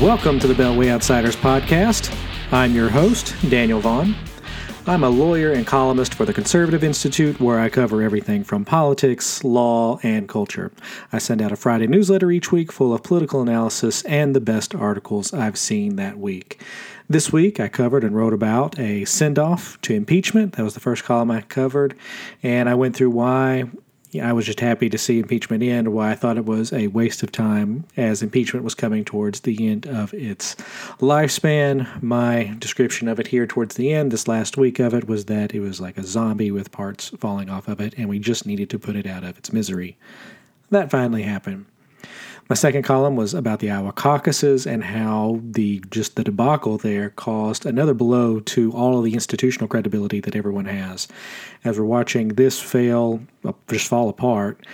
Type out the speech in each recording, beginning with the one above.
Welcome to the Beltway Outsiders podcast. I'm your host, Daniel Vaughan. I'm a lawyer and columnist for the Conservative Institute, where I cover everything from politics, law, and culture. I send out a Friday newsletter each week full of political analysis and the best articles I've seen that week. This week, I covered and wrote about a send off to impeachment. That was the first column I covered. And I went through why I was just happy to see impeachment end, why I thought it was a waste of time as impeachment was coming towards the end of its lifespan. My description of it here towards the end, this last week of it, was that it was like a zombie with parts falling off of it, and we just needed to put it out of its misery. That finally happened. My second column was about the Iowa caucuses and how the just the debacle there caused another blow to all of the institutional credibility that everyone has. As we're watching this fail, uh, just fall apart,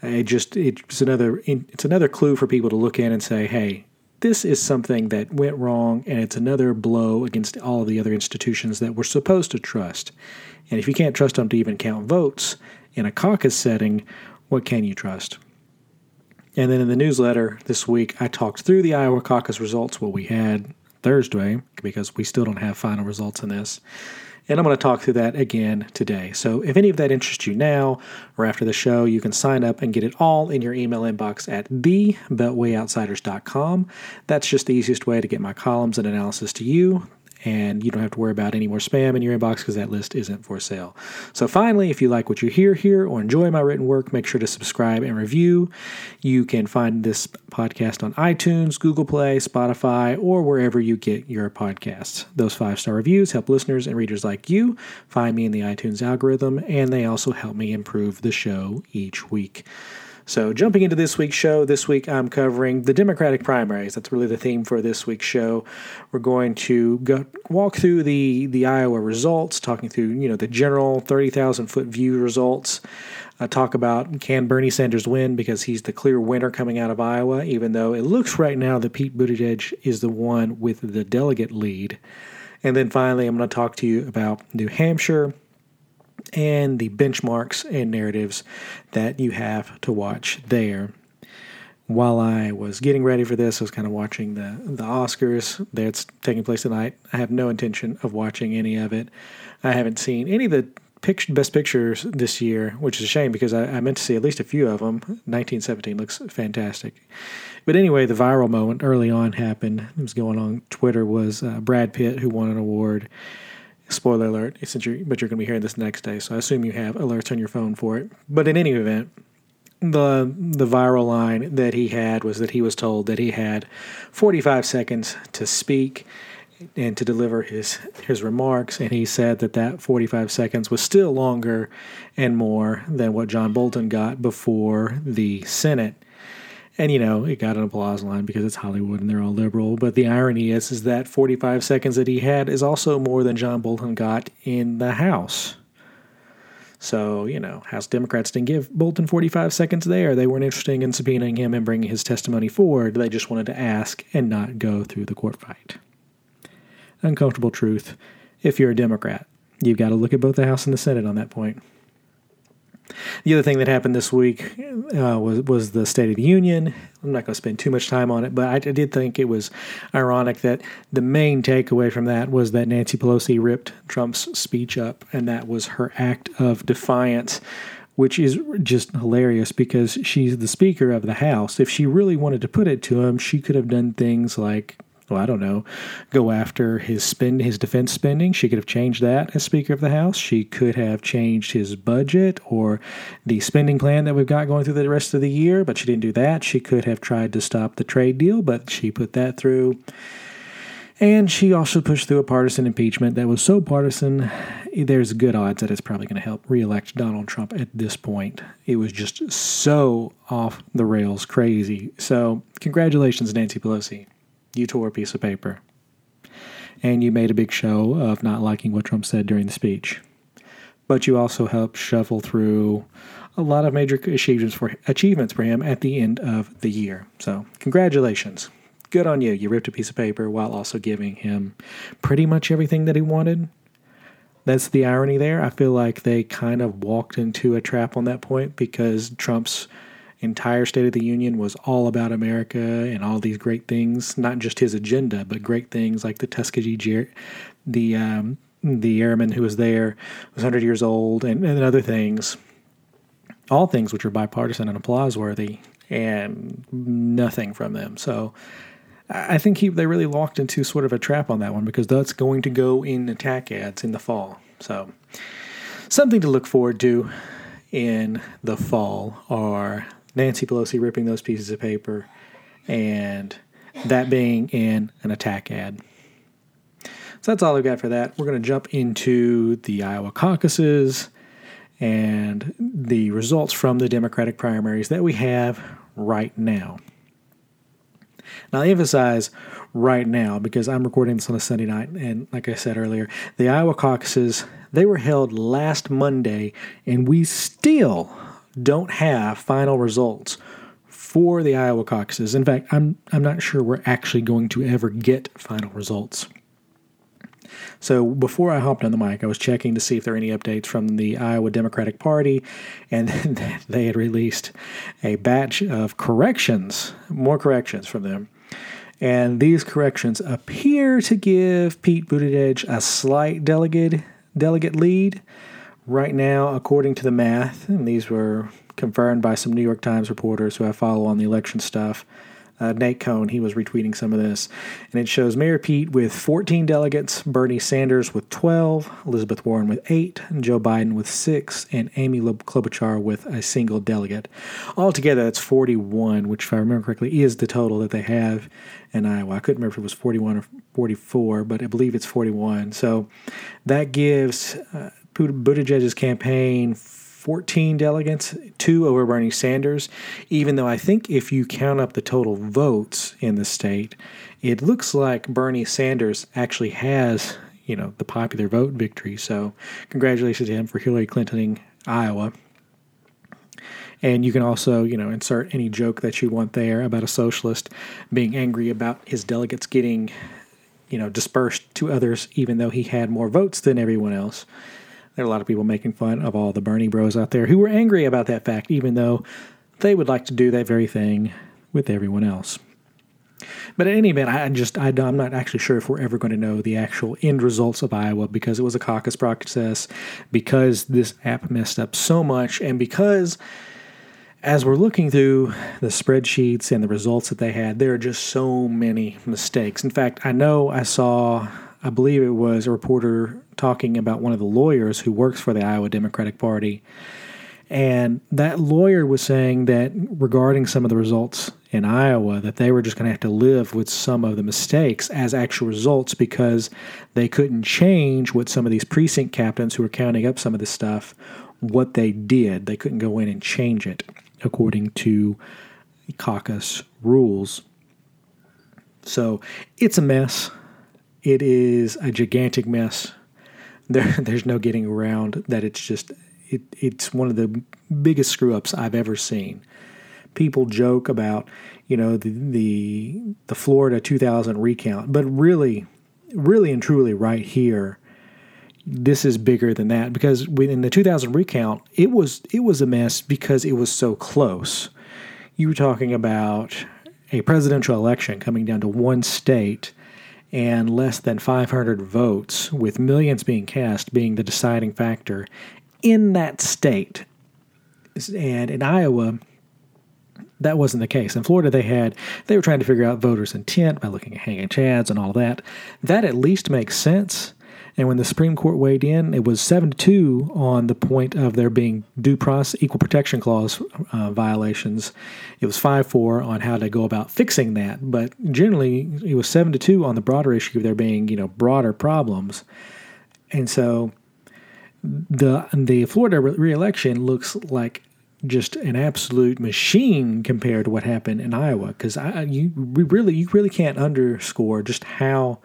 it just it's another it's another clue for people to look in and say, hey, this is something that went wrong, and it's another blow against all of the other institutions that we're supposed to trust. And if you can't trust them to even count votes in a caucus setting, what can you trust? And then in the newsletter this week, I talked through the Iowa caucus results, what we had Thursday, because we still don't have final results in this. And I'm going to talk through that again today. So if any of that interests you now or after the show, you can sign up and get it all in your email inbox at thebeltwayoutsiders.com. That's just the easiest way to get my columns and analysis to you and you don't have to worry about any more spam in your inbox because that list isn't for sale. So, finally, if you like what you hear here or enjoy my written work, make sure to subscribe and review. You can find this podcast on iTunes, Google Play, Spotify, or wherever you get your podcasts. Those five star reviews help listeners and readers like you find me in the iTunes algorithm, and they also help me improve the show each week. So, jumping into this week's show, this week I'm covering the Democratic primaries. That's really the theme for this week's show. We're going to go walk through the the Iowa results, talking through you know the general thirty thousand foot view results. Uh, talk about can Bernie Sanders win because he's the clear winner coming out of Iowa, even though it looks right now that Pete Buttigieg is the one with the delegate lead. And then finally, I'm going to talk to you about New Hampshire and the benchmarks and narratives that you have to watch there. While I was getting ready for this, I was kind of watching the the Oscars that's taking place tonight. I have no intention of watching any of it. I haven't seen any of the picture, best pictures this year, which is a shame because I, I meant to see at least a few of them. 1917 looks fantastic. But anyway, the viral moment early on happened. It was going on Twitter was uh, Brad Pitt who won an award Spoiler alert, since you're, but you're going to be hearing this next day, so I assume you have alerts on your phone for it. But in any event, the the viral line that he had was that he was told that he had 45 seconds to speak and to deliver his his remarks and he said that that 45 seconds was still longer and more than what John Bolton got before the Senate and you know, it got an applause line because it's Hollywood and they're all liberal. But the irony is, is that 45 seconds that he had is also more than John Bolton got in the House. So, you know, House Democrats didn't give Bolton 45 seconds there. They weren't interested in subpoenaing him and bringing his testimony forward. They just wanted to ask and not go through the court fight. Uncomfortable truth. If you're a Democrat, you've got to look at both the House and the Senate on that point. The other thing that happened this week uh, was was the State of the Union. I'm not going to spend too much time on it, but I, I, did think it was ironic that the main takeaway from that was that Nancy Pelosi ripped Trump's speech up, and that was her act of defiance. Which is just hilarious because she's the Speaker of the House. If she really wanted to put it to him, she could have done things like well, I don't know, go after his spend his defense spending. She could have changed that as Speaker of the House. She could have changed his budget or the spending plan that we've got going through the rest of the year, but she didn't do that. She could have tried to stop the trade deal, but she put that through. And she also pushed through a partisan impeachment that was so partisan, there's good odds that it's probably going to help reelect Donald Trump at this point. It was just so off the rails crazy. So, congratulations, Nancy Pelosi you tore a piece of paper. And you made a big show of not liking what Trump said during the speech. But you also helped shuffle through a lot of major achievements for achievements for him at the end of the year. So, congratulations. Good on you. You ripped a piece of paper while also giving him pretty much everything that he wanted. That's the irony there. I feel like they kind of walked into a trap on that point because Trump's entire State of the Union was all about America and all these great things, not just his agenda, but great things like the Tuskegee, the um, the airman who was there was 100 years old, and, and other things, all things which are bipartisan and applause worthy, and nothing from them. So I think he, they really locked into sort of a trap on that one because that's going to go in attack ads in the fall. So something to look forward to in the fall are Nancy Pelosi ripping those pieces of paper and that being in an attack ad. So that's all I've got for that. We're going to jump into the Iowa caucuses and the results from the Democratic primaries that we have right now. Now, I emphasize right now because I'm recording this on a Sunday night, and like I said earlier, the Iowa caucuses they were held last Monday, and we still don't have final results for the Iowa caucuses. In fact, I'm I'm not sure we're actually going to ever get final results. So before I hopped on the mic, I was checking to see if there are any updates from the Iowa Democratic Party, and they had released a batch of corrections, more corrections from them. And these corrections appear to give Pete Buttigieg a slight delegate delegate lead right now, according to the math. And these were confirmed by some New York Times reporters who I follow on the election stuff uh, Nate Cohn, he was retweeting some of this. And it shows Mayor Pete with 14 delegates, Bernie Sanders with 12, Elizabeth Warren with 8, Joe Biden with 6, and Amy Klobuchar with a single delegate. Altogether, that's 41, which, if I remember correctly, is the total that they have in Iowa. I couldn't remember if it was 41 or 44, but I believe it's 41. So that gives uh, Buttigieg's campaign 14 delegates, two over Bernie Sanders, even though I think if you count up the total votes in the state, it looks like Bernie Sanders actually has, you know, the popular vote victory. So congratulations to him for Hillary Clintoning Iowa. And you can also, you know, insert any joke that you want there about a socialist being angry about his delegates getting, you know, dispersed to others, even though he had more votes than everyone else. There are a lot of people making fun of all the Bernie bros out there who were angry about that fact, even though they would like to do that very thing with everyone else. But in any event, I just I, am not actually sure if we're ever going to know the actual end results of Iowa because it was a caucus process, because this app messed up so much, and because as we're looking through the spreadsheets and the results that they had, there are just so many mistakes. In fact, I know I saw I believe it was a reporter talking about one of the lawyers who works for the Iowa Democratic Party. And that lawyer was saying that regarding some of the results in Iowa, that they were just going to have to live with some of the mistakes as actual results because they couldn't change what some of these precinct captains who were counting up some of this stuff, what they did. They couldn't go in and change it according to caucus rules. So it's a mess. It is a gigantic mess. There, there's no getting around that. It's just it, it's one of the biggest screw ups I've ever seen. People joke about you know the the the Florida 2000 recount, but really, really and truly, right here, this is bigger than that because in the 2000 recount, it was it was a mess because it was so close. You were talking about a presidential election coming down to one state and less than 500 votes, with millions being cast being the deciding factor in that state. And in Iowa, that wasn't the case. In Florida, they had they were trying to figure out voters' intent by looking at hanging chads and all that. That at least makes sense. And when the Supreme Court weighed in, it was seven to two on the point of there being due process, equal protection clause uh, violations. It was five four on how to go about fixing that. But generally, it was seven to two on the broader issue of there being you know broader problems. And so, the the Florida reelection looks like just an absolute machine compared to what happened in Iowa. Because I you really you really can't underscore just how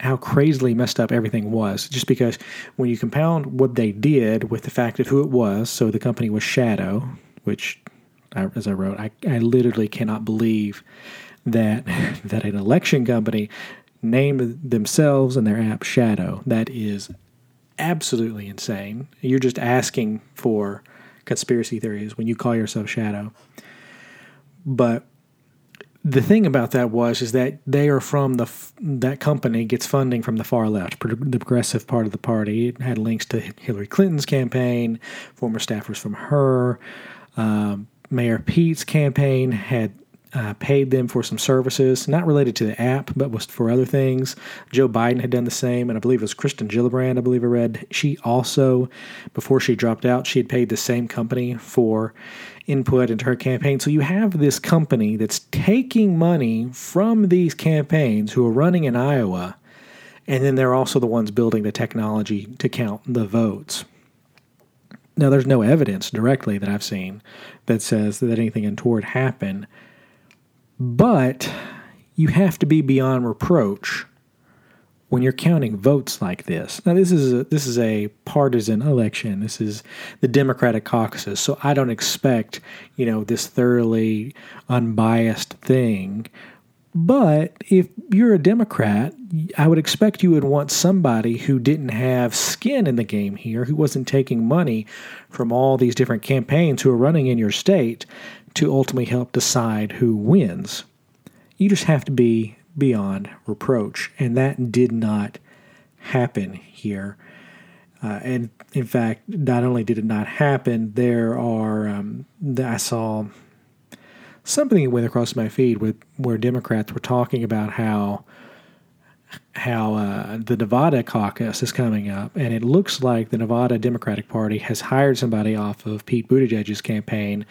how crazily messed up everything was. Just because when you compound what they did with the fact of who it was, so the company was Shadow, which, as I wrote, I, I literally cannot believe that that an election company named themselves and their app Shadow. That is absolutely insane. You're just asking for conspiracy theories when you call yourself Shadow. But the thing about that was is that they are from the that company gets funding from the far left, the progressive part of the party. It had links to Hillary Clinton's campaign, former staffers from her. Um, Mayor Pete's campaign had uh, paid them for some services, not related to the app, but was for other things. Joe Biden had done the same, and I believe it was Kristen Gillibrand, I believe I read. She also, before she dropped out, she had paid the same company for input into her campaign. So you have this company that's taking money from these campaigns who are running in Iowa, and then they're also the ones building the technology to count the votes. Now, there's no evidence directly that I've seen that says that anything untoward happened, but you have to be beyond reproach when you're counting votes like this. Now this is a, this is a partisan election. This is the Democratic caucuses. So I don't expect, you know, this thoroughly unbiased thing. But if you're a Democrat, I would expect you would want somebody who didn't have skin in the game here, who wasn't taking money from all these different campaigns who are running in your state to ultimately help decide who wins. You just have to be beyond reproach. And that did not happen here. Uh, and in fact, not only did it not happen, there are, um, I saw something that went across my feed with where Democrats were talking about how how uh, the Nevada caucus is coming up, and it looks like the Nevada Democratic Party has hired somebody off of Pete Buttigieg's campaign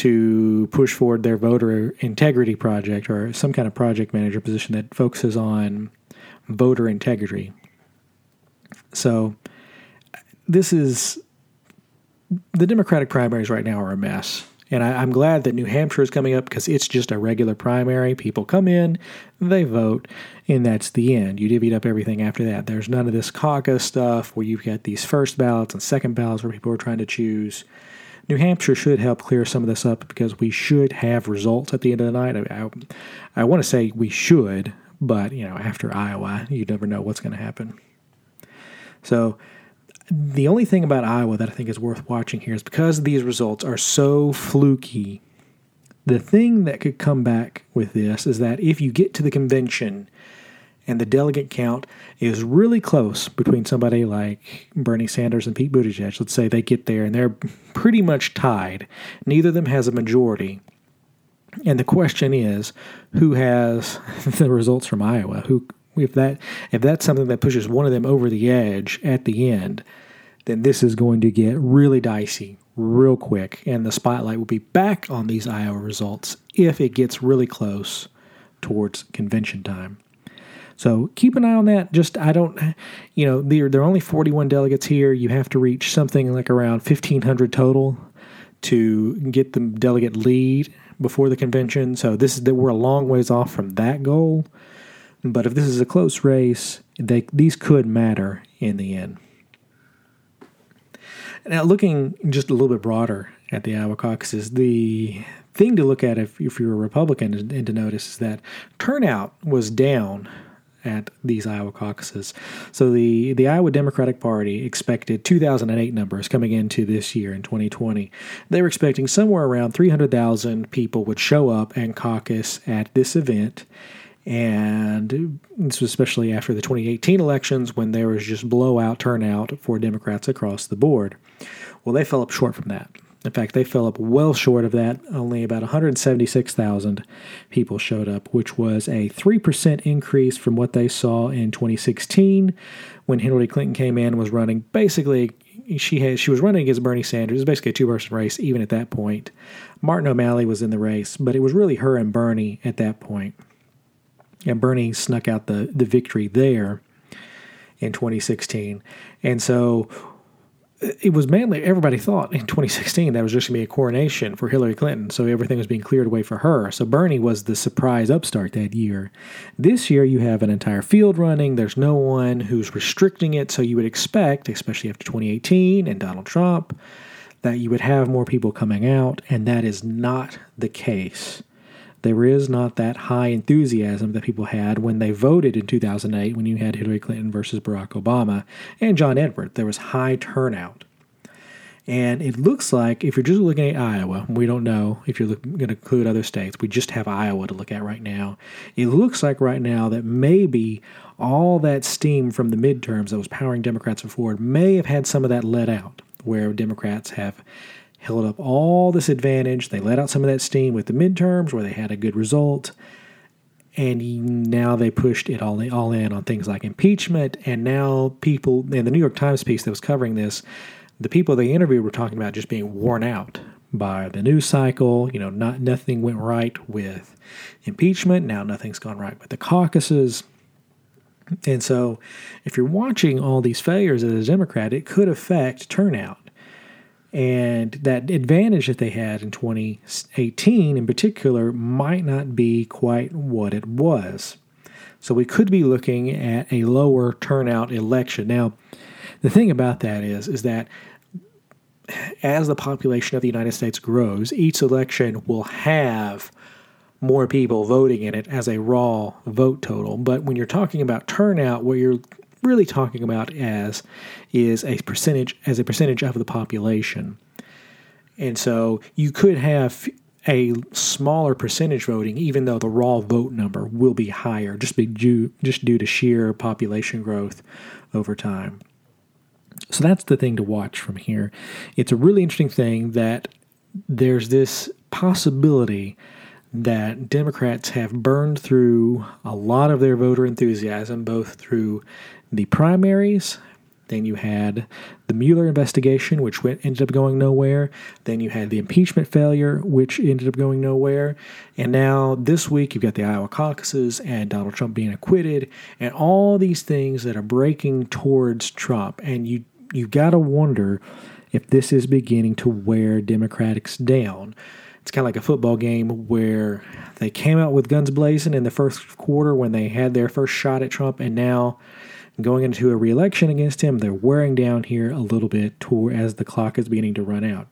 to push forward their voter integrity project or some kind of project manager position that focuses on voter integrity. So, this is the Democratic primaries right now are a mess. And I, am glad that New Hampshire is coming up because it's just a regular primary. People come in, they vote, and that's the end. You divvied up everything after that. There's none of this caucus stuff where you've got these first ballots and second ballots where people are trying to choose New Hampshire should help clear some of this up because we should have results at the end of the night. I, I, I want to say we should, but you know, after Iowa, you never know what's going to happen. So, the only thing about Iowa that I think is worth watching here is because these results are so fluky. The thing that could come back with this is that if you get to the convention and the delegate count is really close between somebody like Bernie Sanders and Pete Buttigieg. Let's say they get there and they're pretty much tied. Neither of them has a majority. And the question is, who has the results from Iowa? Who, if that, if that's something that pushes one of them over the edge at the end, then this is going to get really dicey real quick, and the spotlight will be back on these Iowa results if it gets really close towards convention time. So keep an eye on that. Just I don't, you know, there there are only 41 delegates here. You have to reach something like around 1,500 total to get the delegate lead before the convention. So this is that we're a long ways off from that goal. But if this is a close race, they these could matter in the end. Now, looking just a little bit broader at the Iowa caucuses, the thing to look at if, if you're a Republican and to notice is that turnout was down at these Iowa caucuses. So the, the Iowa Democratic Party expected 2008 numbers coming into this year in 2020. They were expecting somewhere around 300,000 people would show up and caucus at this event. And this was especially after the 2018 elections when there was just blowout turnout for Democrats across the board. Well, they fell up short from that. In fact, they fell up well short of that. Only about 176,000 people showed up, which was a 3% increase from what they saw in 2016 when Hillary Clinton came in and was running. Basically, she had she was running against Bernie Sanders. It was basically a two-person race even at that point. Martin O'Malley was in the race, but it was really her and Bernie at that point. And Bernie snuck out the, the victory there in 2016. And so it was mainly everybody thought in 2016 that was just going to be a coronation for Hillary Clinton, so everything was being cleared away for her. So Bernie was the surprise upstart that year. This year, you have an entire field running. There's no one who's restricting it, so you would expect, especially after 2018 and Donald Trump, that you would have more people coming out, and that is not the case there is not that high enthusiasm that people had when they voted in 2008 when you had Hillary Clinton versus Barack Obama and John Edward. There was high turnout. And it looks like if you're just looking at Iowa, we don't know if you're going to include other states. We just have Iowa to look at right now. It looks like right now that maybe all that steam from the midterms that was powering Democrats forward may have had some of that let out, where Democrats have held up all this advantage. They let out some of that steam with the midterms where they had a good result. And now they pushed it all, all in on things like impeachment. And now people, in the New York Times piece that was covering this, the people they interviewed were talking about just being worn out by the news cycle. You know, not nothing went right with impeachment. Now nothing's gone right with the caucuses. And so, if you're watching all these failures as a Democrat, it could affect turnout. And that advantage that they had in 2018 in particular might not be quite what it was. So we could be looking at a lower turnout election. Now, the thing about that is is that as the population of the United States grows, each election will have more people voting in it as a raw vote total. But when you're talking about turnout, what you're really talking about as is a percentage as a percentage of the population. And so you could have a smaller percentage voting, even though the raw vote number will be higher, just be due just due to sheer population growth over time. So that's the thing to watch from here. It's a really interesting thing that there's this possibility that Democrats have burned through a lot of their voter enthusiasm, both through the primaries. Then you had the Mueller investigation, which went, ended up going nowhere. Then you had the impeachment failure, which ended up going nowhere. And now this week, you've got the Iowa caucuses and Donald Trump being acquitted, and all these things that are breaking towards Trump. And you you've got to wonder if this is beginning to wear Democrats down. It's kind of like a football game where they came out with guns blazing in the first quarter when they had their first shot at Trump, and now going into a reelection against him, they're wearing down here a little bit toward, as the clock is beginning to run out.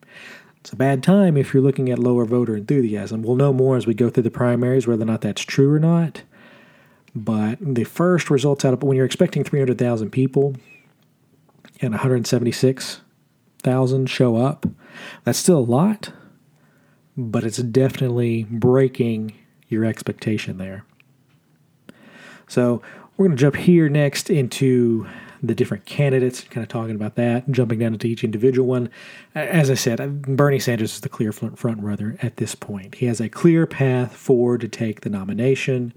It's a bad time if you're looking at lower voter enthusiasm. We'll know more as we go through the primaries whether or not that's true or not. But the first results out of when you're expecting 300,000 people and 176,000 show up. That's still a lot, but it's definitely breaking your expectation there. So we're going to jump here next into the different candidates, kind of talking about that, jumping down into each individual one. As I said, Bernie Sanders is the clear front runner at this point. He has a clear path forward to take the nomination,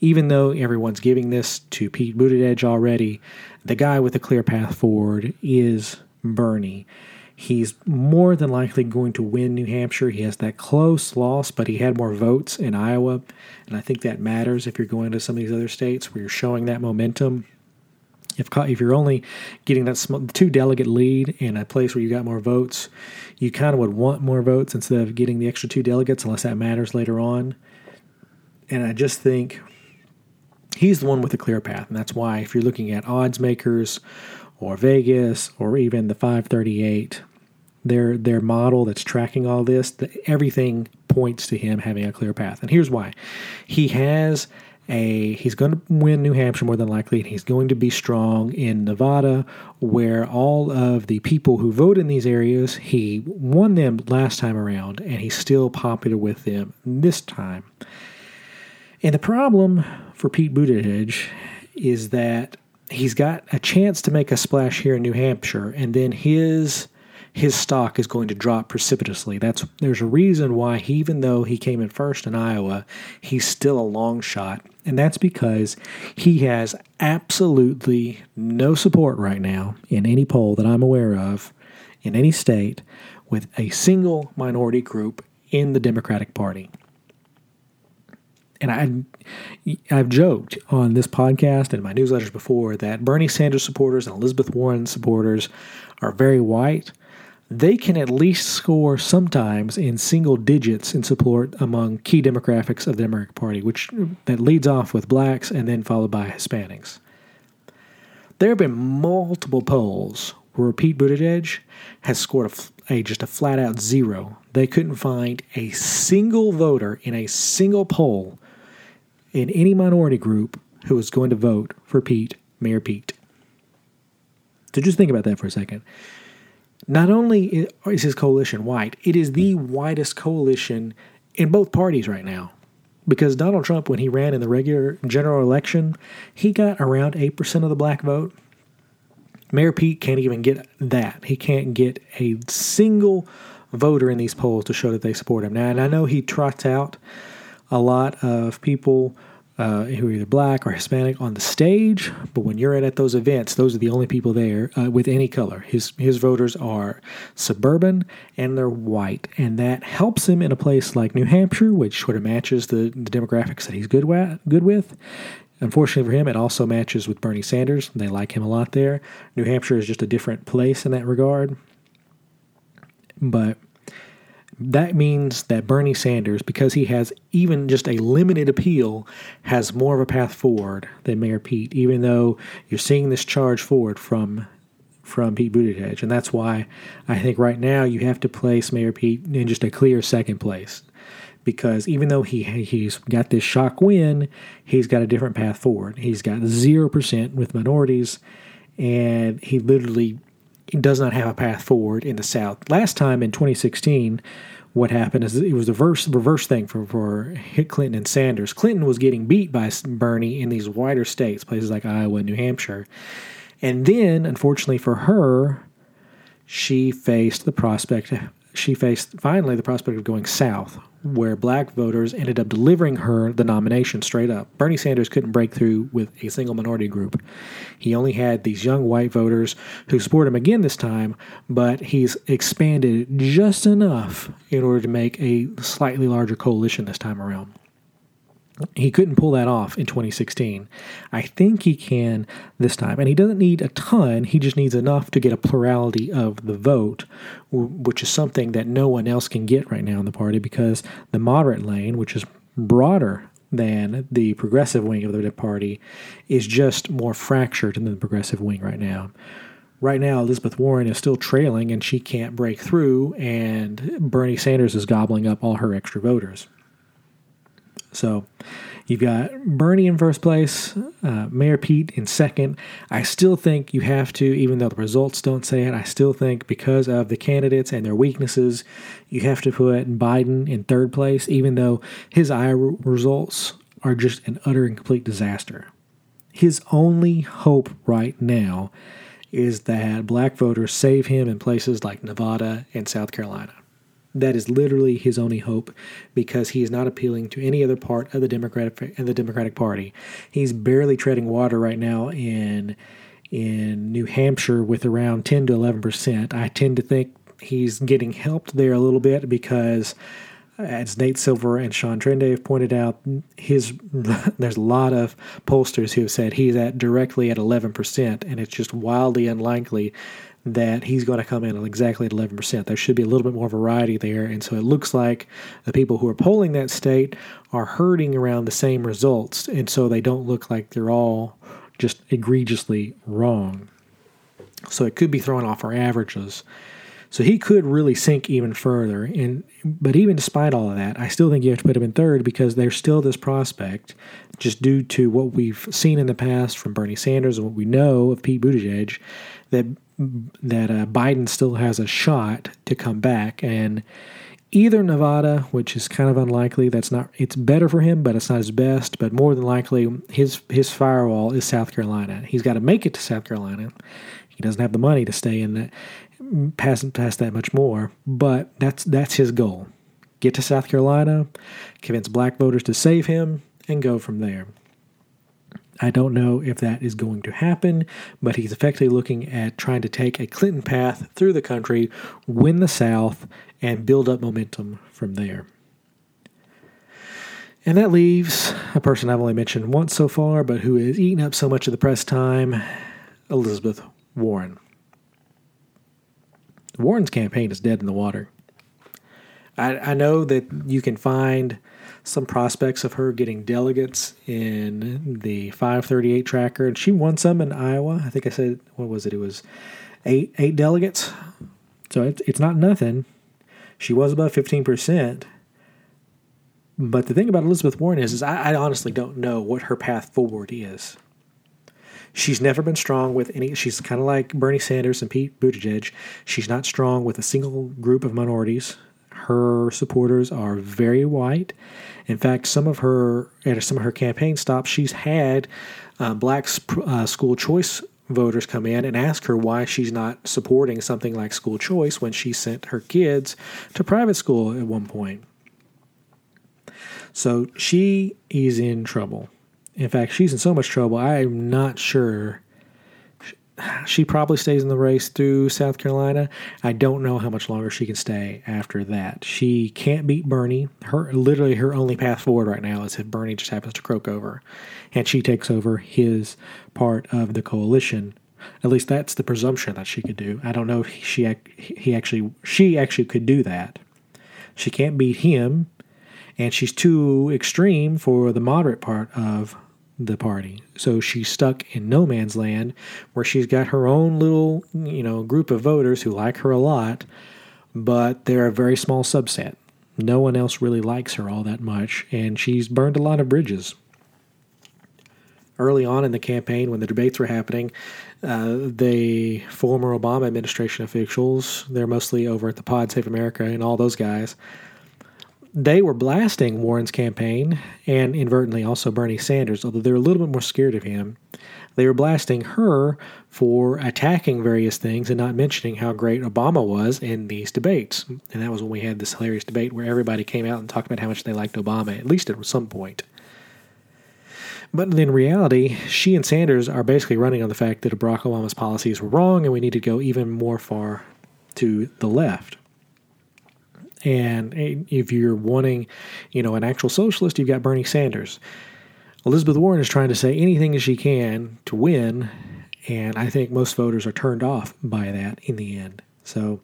even though everyone's giving this to Pete Buttigieg already the guy with a clear path forward is Bernie. He's more than likely going to win New Hampshire. He has that close loss, but he had more votes in Iowa. And I think that matters if you're going to some of these other states where you're showing that momentum. If, if you're only getting that two delegate lead in a place where you got more votes, you kind of would want more votes instead of getting the extra two delegates, unless that matters later on. And I just think he's the one with a clear path. And that's why, if you're looking at odds makers or Vegas or even the 538, their their model that's tracking all this, the, everything points to him having a clear path. And here's why: he has a he's going to win New Hampshire more than likely, and he's going to be strong in Nevada, where all of the people who vote in these areas, he won them last time around, and he's still popular with them this time. And the problem for Pete Buttigieg is that he's got a chance to make a splash here in New Hampshire, and then his his stock is going to drop precipitously. That's there's a reason why he, even though he came in first in Iowa, he's still a long shot, and that's because he has absolutely no support right now in any poll that I'm aware of in any state with a single minority group in the Democratic Party and I, I've joked on this podcast and my newsletters before that Bernie Sanders supporters and Elizabeth Warren supporters are very white. They can at least score sometimes in single digits in support among key demographics of the Democratic Party, which that leads off with blacks and then followed by Hispanics. There have been multiple polls where Pete Buttigieg has scored a, a, just a flat out zero. They couldn't find a single voter in a single poll in any minority group who was going to vote for Pete, Mayor Pete. So just think about that for a second. Not only is his coalition white, it is the whitest coalition in both parties right now. Because Donald Trump, when he ran in the regular general election, he got around 8% of the black vote. Mayor Pete can't even get that. He can't get a single voter in these polls to show that they support him. Now, and I know he trots out a lot of people uh, who are either black or Hispanic on the stage, but when you're at, at those events, those are the only people there uh, with any color. His his voters are suburban and they're white, and that helps him in a place like New Hampshire, which sort of matches the, the demographics that he's good with. Good with. Unfortunately for him, it also matches with Bernie Sanders. They like him a lot there. New Hampshire is just a different place in that regard. But that means that Bernie Sanders, because he has even just a limited appeal, has more of a path forward than Mayor Pete, even though you're seeing this charge forward from from Pete Buttigieg. And that's why I think right now you have to place Mayor Pete in just a clear second place. Because even though he he's got this shock win, he's got a different path forward. He's got zero percent with minorities, and he literally does not have a path forward in the South. Last time in 2016, what happened is it was the reverse, reverse thing for, for Clinton and Sanders. Clinton was getting beat by Bernie in these wider states, places like Iowa and New Hampshire. And then, unfortunately for her, she faced the prospect, she faced finally the prospect of going south, where black voters ended up delivering her the nomination straight up. Bernie Sanders couldn't break through with a single minority group. He only had these young white voters who support him again this time, but he's expanded just enough in order to make a slightly larger coalition this time around. He couldn't pull that off in 2016. I think he can this time. And he doesn't need a ton, he just needs enough to get a plurality of the vote, which is something that no one else can get right now in the party because the moderate lane, which is broader than the progressive wing of the party, is just more fractured than the progressive wing right now. Right now, Elizabeth Warren is still trailing and she can't break through, and Bernie Sanders is gobbling up all her extra voters. So you've got Bernie in first place, uh, Mayor Pete in second. I still think you have to, even though the results don't say it, I still think because of the candidates and their weaknesses, you have to put Biden in third place, even though his Iowa results are just an utter and complete disaster. His only hope right now is that black voters save him in places like Nevada and South Carolina. That is literally his only hope because he is not appealing to any other part of the Democratic and the Democratic Party. He's barely treading water right now in in New Hampshire with around 10 to 11 percent. I tend to think he's getting helped there a little bit because uh, as Nate Silver and Sean Trende have pointed out, his there's a lot of pollsters who have said he's at directly at 11%, and it's just wildly unlikely that he's going to come in at exactly at 11%. There should be a little bit more variety there. And so it looks like the people who are polling that state are herding around the same results. And so they don't look like they're all just egregiously wrong. So it could be throwing off our averages. So he could really sink even further. And but even despite all of that, I still think you have to put him in third because there's still this prospect, just due to what we've seen in the past from Bernie Sanders and what we know of Pete Buttigieg, that that uh, Biden still has a shot to come back, and either Nevada, which is kind of unlikely. That's not. It's better for him, but it's not his best. But more than likely, his his firewall is South Carolina. He's got to make it to South Carolina. He doesn't have the money to stay in that past past that much more. But that's that's his goal. Get to South Carolina, convince black voters to save him, and go from there. I don't know if that is going to happen, but he's effectively looking at trying to take a Clinton path through the country, win the South, and build up momentum from there. And that leaves a person I've only mentioned once so far, but who has eaten up so much of the press time Elizabeth Warren. Warren's campaign is dead in the water. I, I know that you can find some prospects of her getting delegates in the 538 tracker, and she won some in Iowa. I think I said what was it? It was eight eight delegates. So it's it's not nothing. She was above 15 percent. But the thing about Elizabeth Warren is, is I, I honestly don't know what her path forward is. she's never been strong with any. She's kind of like Bernie Sanders and Pete Buttigieg. She's not strong with a single group of minorities. Her supporters are very white. In fact, some of her at some of her campaign stops, she's had uh, black uh, school choice voters come in and ask her why she's not supporting something like school choice when she sent her kids to private school at one point. So she is in trouble. In fact, she's in so much trouble, I'm not sure. She probably stays in the race through South Carolina. I don't know how much longer she can stay after that. She can't beat Bernie. Her literally her only path forward right now is if Bernie just happens to croak over and she takes over his part of the coalition. At least that's the presumption that she could do. I don't know if she he actually she actually could do that. She can't beat him and she's too extreme for the moderate part of the party. So she's stuck in no man's land where she's got her own little, you know, group of voters who like her a lot, but they're a very small subset. No one else really likes her all that much, and she's burned a lot of bridges. Early on in the campaign, when the debates were happening, uh, the former Obama administration officials, they're mostly over at the Pod Save America and all those guys, they were blasting Warren's campaign and inadvertently also Bernie Sanders, although they're a little bit more scared of him. They were blasting her for attacking various things and not mentioning how great Obama was in these debates. And that was when we had this hilarious debate where everybody came out and talked about how much they liked Obama, at least at some point. But in reality, she and Sanders are basically running on the fact that Barack Obama's policies were wrong and we need to go even more far to the left. And eh, if you're wanting, you know, an actual socialist, you've got Bernie Sanders. Elizabeth Warren is trying to say anything as she can to win, and I think most voters are turned off by that in the end. So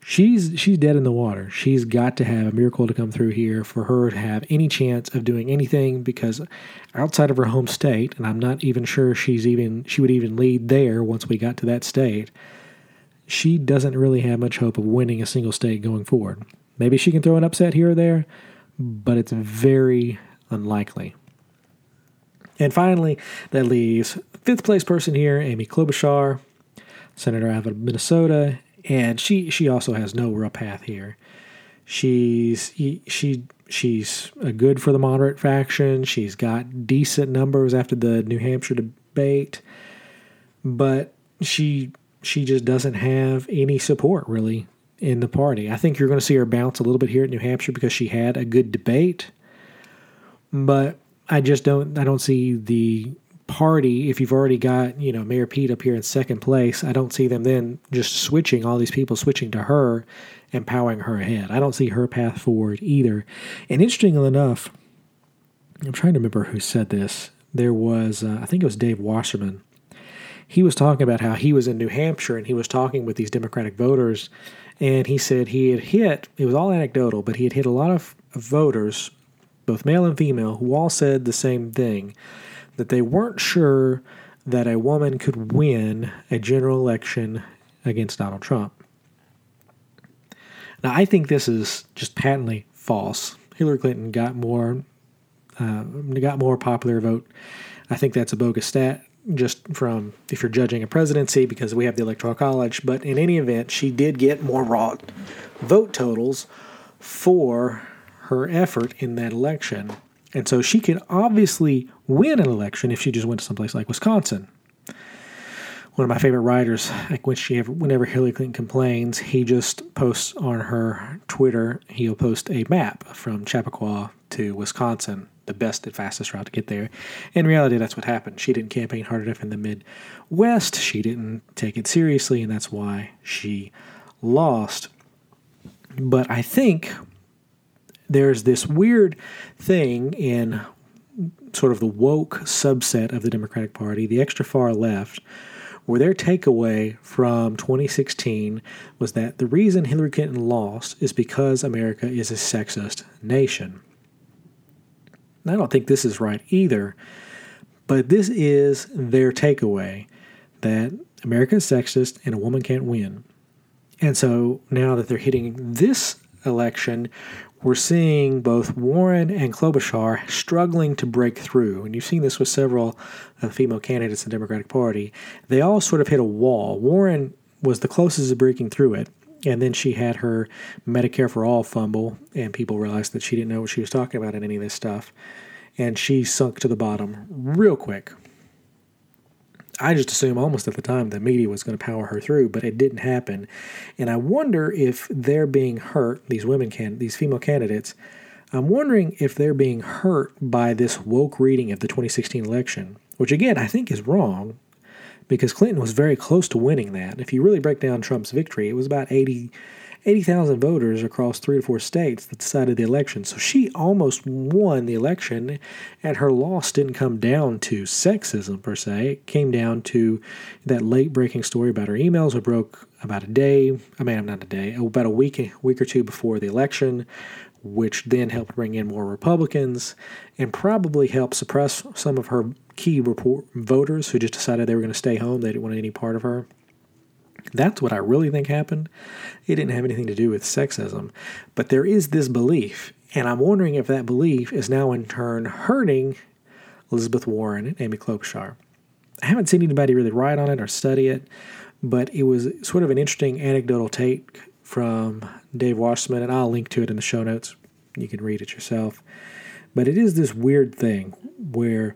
she's she's dead in the water. She's got to have a miracle to come through here for her to have any chance of doing anything because outside of her home state, and I'm not even sure she's even she would even lead there once we got to that state. She doesn't really have much hope of winning a single state going forward. Maybe she can throw an upset here or there, but it's very unlikely. And finally, that leaves fifth place person here, Amy Klobuchar, senator out of Minnesota, and she she also has no real path here. She's she she's a good for the moderate faction. She's got decent numbers after the New Hampshire debate, but she she just doesn't have any support really in the party. I think you're going to see her bounce a little bit here at New Hampshire because she had a good debate, but I just don't I don't see the party if you've already got you know Mayor Pete up here in second place. I don't see them then just switching all these people switching to her and powering her ahead. I don't see her path forward either. And interestingly enough, I'm trying to remember who said this. There was uh, I think it was Dave Wasserman. He was talking about how he was in New Hampshire and he was talking with these Democratic voters and he said he had hit, it was all anecdotal, but he had hit a lot of voters, both male and female, who all said the same thing that they weren't sure that a woman could win a general election against Donald Trump. Now, I think this is just patently false. Hillary Clinton got more uh, got more popular vote. I think that's a bogus stat just from if you're judging a presidency because we have the electoral college but in any event she did get more raw vote totals for her effort in that election. And so she could obviously win an election if she just went to someplace like wisconsin. One of my favorite writers like when she ever, whenever hillary clinton complains he just posts on her twitter he'll post a map from chappaqua to wisconsin the best and fastest route to get there. In reality, that's what happened. She didn't campaign hard enough in the Midwest. She didn't take it seriously, and that's why she lost. But I think there's this weird thing in sort of the woke subset of the Democratic Party, the extra far left, where their takeaway from 2016 was that the reason Hillary Clinton lost is because America is a sexist nation. I don't think this is right either, but this is their takeaway that America is sexist and a woman can't win. And so now that they're hitting this election we're seeing both Warren and Klobuchar struggling to break through. And you've seen this with several female candidates in the Democratic Party. They all sort of hit a wall. Warren was the closest to breaking through it. And then she had her Medicare for All fumble, and people realized that she didn't know what she was talking about in any of this stuff. And she sunk to the bottom real quick. I just assumed almost at the time the media was going to power her through, but it didn't happen. And I wonder if they're being hurt, these women can these female candidates, I'm wondering if they're being hurt by this woke reading of the 2016 election, which again I think is wrong because Clinton was very close to winning that. If you really break down Trump's victory, it was about 80 80,000 voters across three or four states that decided the election. So she almost won the election, and her loss didn't come down to sexism per se. It came down to that late breaking story about her emails that broke about a day, I mean, not a day, about a week, week or two before the election, which then helped bring in more Republicans and probably helped suppress some of her key report, voters who just decided they were going to stay home. They didn't want any part of her. That's what I really think happened. It didn't have anything to do with sexism. But there is this belief, and I'm wondering if that belief is now in turn hurting Elizabeth Warren and Amy Klobuchar. I haven't seen anybody really write on it or study it, but it was sort of an interesting anecdotal take from Dave Wasserman, and I'll link to it in the show notes. You can read it yourself. But it is this weird thing where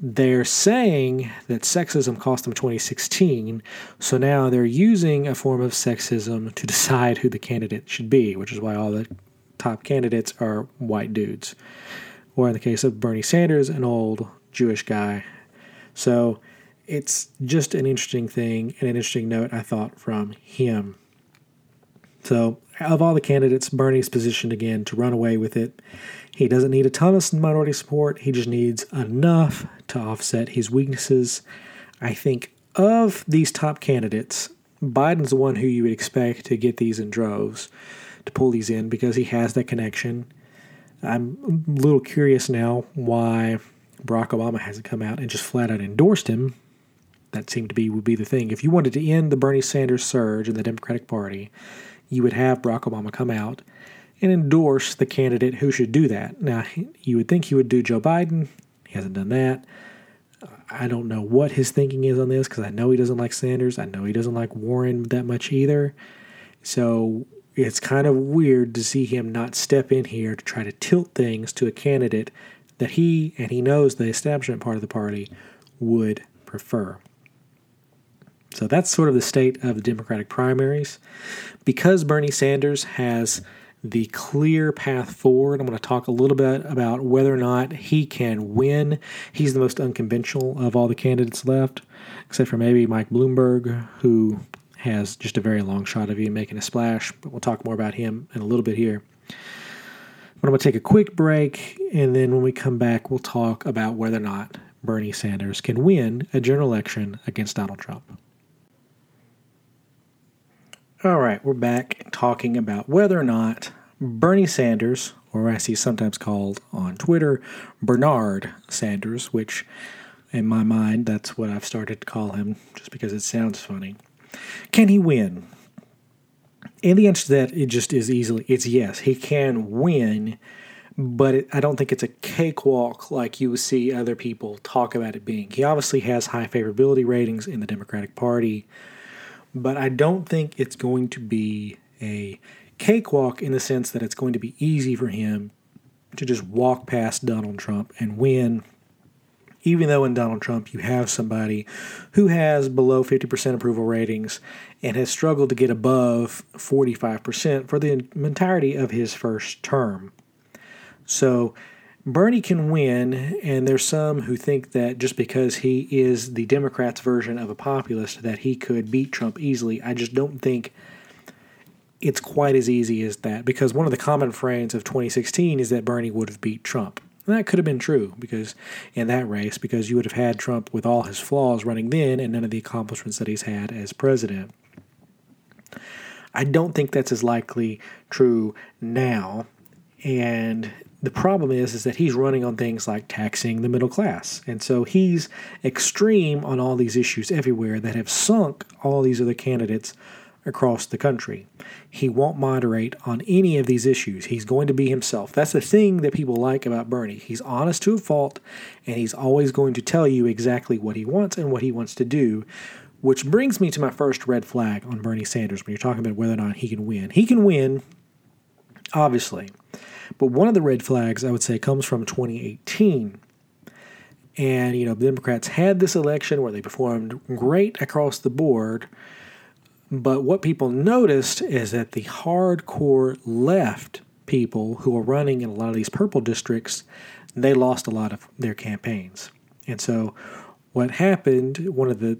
they're saying that sexism cost them 2016, so now they're using a form of sexism to decide who the candidate should be, which is why all the top candidates are white dudes. Or in the case of Bernie Sanders, an old Jewish guy. So it's just an interesting thing and an interesting note, I thought, from him. So, of all the candidates, Bernie's positioned again to run away with it. He doesn't need a ton of minority support, he just needs enough to offset his weaknesses. I think of these top candidates, Biden's the one who you would expect to get these in droves, to pull these in because he has that connection. I'm a little curious now why Barack Obama hasn't come out and just flat out endorsed him. That seemed to be would be the thing. If you wanted to end the Bernie Sanders surge in the Democratic Party, you would have Barack Obama come out and endorse the candidate who should do that. Now, you would think he would do Joe Biden. He hasn't done that. I don't know what his thinking is on this because I know he doesn't like Sanders. I know he doesn't like Warren that much either. So it's kind of weird to see him not step in here to try to tilt things to a candidate that he and he knows the establishment part of the party would prefer. So that's sort of the state of the Democratic primaries. Because Bernie Sanders has the clear path forward. I'm going to talk a little bit about whether or not he can win. He's the most unconventional of all the candidates left, except for maybe Mike Bloomberg, who has just a very long shot of him making a splash. But we'll talk more about him in a little bit here. But I'm going to take a quick break, and then when we come back, we'll talk about whether or not Bernie Sanders can win a general election against Donald Trump. All right, we're back talking about whether or not Bernie Sanders, or as he's sometimes called on Twitter, Bernard Sanders, which in my mind, that's what I've started to call him just because it sounds funny. Can he win? And the answer to that it just is easily it's yes, he can win, but it, I don't think it's a cakewalk like you see other people talk about it being. He obviously has high favorability ratings in the Democratic Party but I don't think it's going to be a cakewalk in the sense that it's going to be easy for him to just walk past Donald Trump and win. Even though in Donald Trump you have somebody who has below 50% approval ratings and has struggled to get above 45% for the entirety of his first term. So Bernie can win, and there's some who think that just because he is the Democrats' version of a populist, that he could beat Trump easily. I just don't think it's quite as easy as that, because one of the common frames of 2016 is that Bernie would have beat Trump. And that could have been true because in that race, because you would have had Trump with all his flaws running then and none of the accomplishments that he's had as president. I don't think that's as likely true now. And the problem is is that he's running on things like taxing the middle class and so he's extreme on all these issues everywhere that have sunk all these other candidates across the country. He won't moderate on any of these issues. He's going to be himself. That's the thing that people like about Bernie. He's honest to a fault, and he's always going to tell you exactly what he wants and what he wants to do. Which brings me to my first red flag on Bernie Sanders when you're talking about whether or not he can win. He can win, obviously. But one of the red flags I would say comes from 2018 and, you know, the Democrats had this election where they performed great across the board. But what people noticed is that the hardcore left people who were running in a lot of these purple districts, they lost a lot of their campaigns. And so what happened, one of the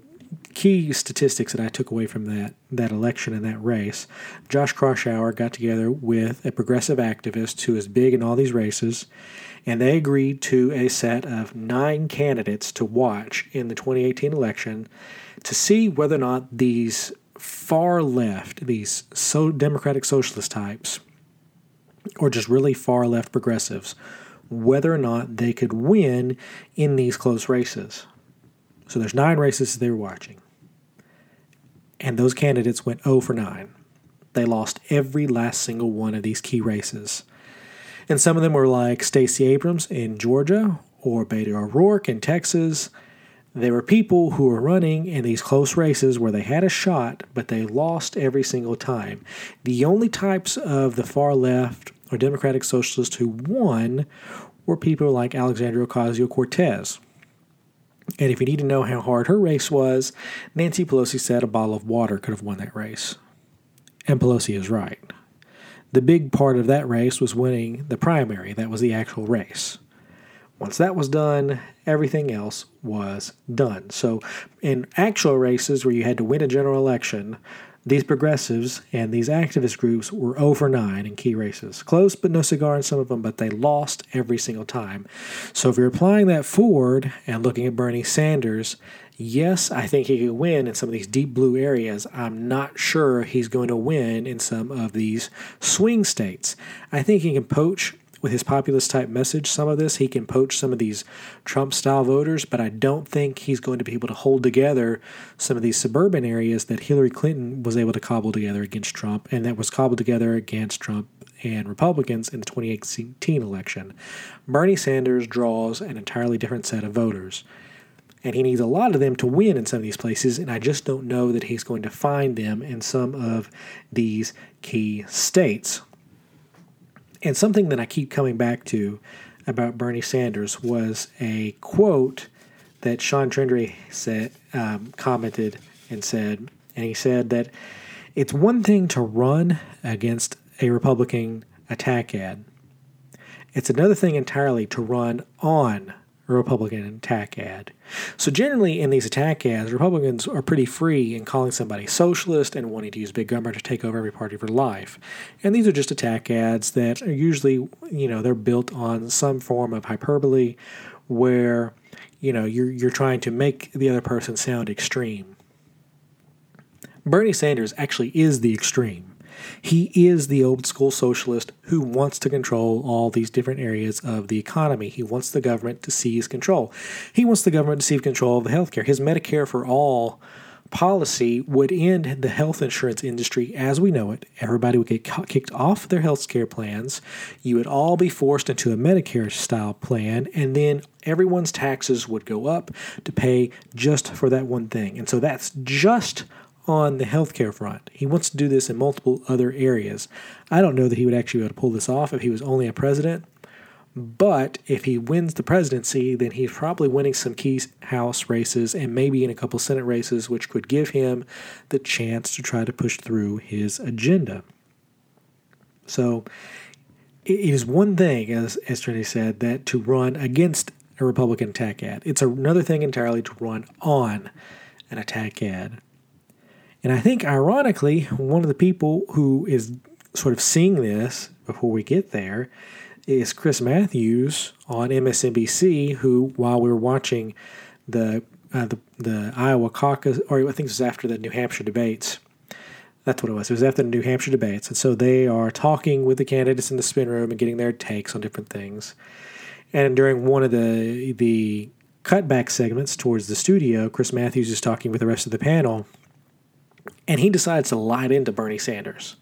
key statistics that I took away from that that election and that race, Josh Kraushaar got together with a progressive activist who is big in all these races, and they agreed to a set of nine candidates to watch in the 2018 election to see whether or not these far left, these so democratic socialist types, or just really far left progressives, whether or not they could win in these close races. So there's nine races they were watching. And those candidates went 0 for 9. They lost every last single one of these key races. And some of them were like Stacey Abrams in Georgia or Beto O'Rourke in Texas. There were people who were running in these close races where they had a shot, but they lost every single time. The only types of the far left or Democratic Socialists who won were people like Alexandria Ocasio Cortez. And if you need to know how hard her race was, Nancy Pelosi said a bottle of water could have won that race. And Pelosi is right the big part of that race was winning the primary. That was the actual race. Once that was done, everything else was done. So, in actual races where you had to win a general election, these progressives and these activist groups were over nine in key races. Close, but no cigar in some of them, but they lost every single time. So, if you're applying that forward and looking at Bernie Sanders, yes, I think he could win in some of these deep blue areas. I'm not sure he's going to win in some of these swing states. I think he can poach with his populist type message some of this. He can poach some of these Trump style voters, but I don't think he's going to be able to hold together some of these suburban areas that Hillary Clinton was able to cobble together against Trump and that was cobbled together against Trump and Republicans in the 2018 election. Bernie Sanders draws an entirely different set of voters and he needs a lot of them to win in some of these places, and I just don't know that he's going to find them in some of these key states. And something that I keep coming back to about Bernie Sanders was a quote that Sean Trende said, um, commented and said, and he said that it's one thing to run against a Republican attack ad. It's another thing entirely to run on Republican attack ad. So, generally, in these attack ads, Republicans are pretty free in calling somebody socialist and wanting to use big government to take over every part of your life. And these are just attack ads that are usually, you know, they're built on some form of hyperbole where, you know, you're, you're trying to make the other person sound extreme. Bernie Sanders actually is the extreme. He is the old school socialist who wants to control all these different areas of the economy. He wants the government to seize control. He wants the government to seize control of the healthcare. His Medicare for all policy would end the health insurance industry as we know it. Everybody would get kicked off their health care plans. You would all be forced into a Medicare style plan, and then everyone's taxes would go up to pay just for that one thing. And so that's just on the healthcare front. He wants to do this in multiple other areas. I don't know that he would actually be able to pull this off if he was only a president. But if he wins the presidency, then he's probably winning some key House races and maybe in a couple Senate races, which could give him the chance to try to push through his agenda. So it is one thing, as, as Trende said, that to run against a Republican attack ad. It's another thing entirely to run on an attack ad. And I think, ironically, one of the people who is sort of seeing this before we get there is Chris Matthews on MSNBC, who, while we were watching the uh, the, the Iowa caucus, or I think it was after the New Hampshire debates. That's what it was. It was after the New Hampshire debates, and so they are talking with the candidates in the spin room and getting their takes on different things. And during one of the the cutback segments towards the studio, Chris Matthews is talking with the rest of the panel, And he decides to light into Bernie Sanders.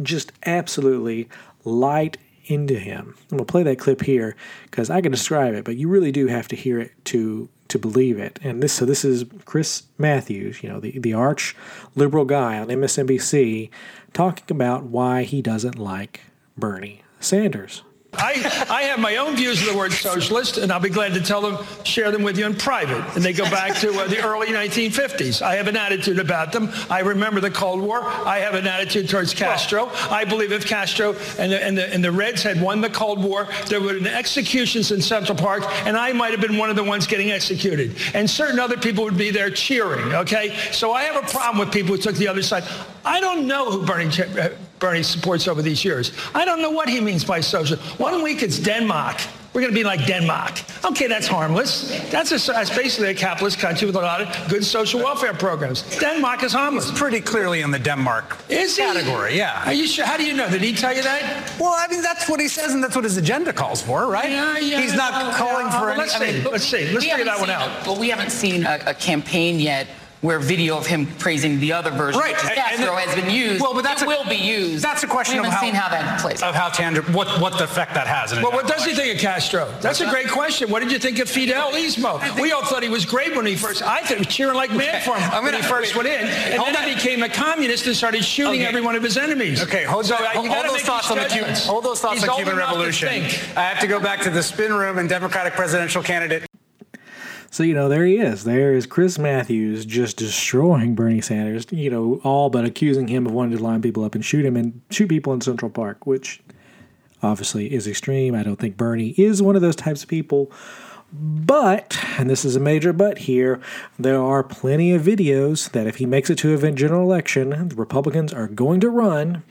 Just absolutely light into him. I'm gonna play that clip here because I can describe it, but you really do have to hear it to to believe it. And this so this is Chris Matthews, you know, the, the arch liberal guy on MSNBC talking about why he doesn't like Bernie Sanders. I, I have my own views of the word socialist, and I'll be glad to tell them, share them with you in private. And they go back to uh, the early 1950s. I have an attitude about them. I remember the Cold War. I have an attitude towards Castro. I believe if Castro and the, and the, and the Reds had won the Cold War, there would have been executions in Central Park, and I might have been one of the ones getting executed. And certain other people would be there cheering, okay? So I have a problem with people who took the other side. I don't know who Bernie uh, Bernie supports over these years. I don't know what he means by social. One week it's Denmark. We're going to be like Denmark. Okay, that's harmless. That's, a, that's basically a capitalist country with a lot of good social welfare programs. Denmark is harmless. It's pretty clearly in the Denmark is category, yeah. Are you sure? How do you know? Did he tell you that? Well, I mean, that's what he says, and that's what his agenda calls for, right? Yeah, yeah. He's not yeah, calling yeah. for well, any. Let's I see. mean, let's see. Let's figure that one out. But we haven't seen a, a campaign yet where video of him praising the other version right. of Castro has been used. Well, but that's it a, will be used. That's a question we of haven't how, seen how that plays. Of how tangible, what what the effect that has. well, what does he think of Castro? That's a great question. What did you think of Fidel Fidelismo? We all thought he was great when he first. I thought he was cheering like mad for him I'm when he first went in, and then he became a communist and started shooting okay. every one of his enemies. Okay, hold, so, hold, hold those thoughts on the Cuban. Hold those thoughts He's on Cuban Revolution. I have to go back to the spin room and Democratic presidential candidate. So, you know, there he is. There is Chris Matthews just destroying Bernie Sanders, you know, all but accusing him of wanting to line people up and shoot him and shoot people in Central Park, which obviously is extreme. I don't think Bernie is one of those types of people. But, and this is a major but here, there are plenty of videos that if he makes it to a general election, the Republicans are going to run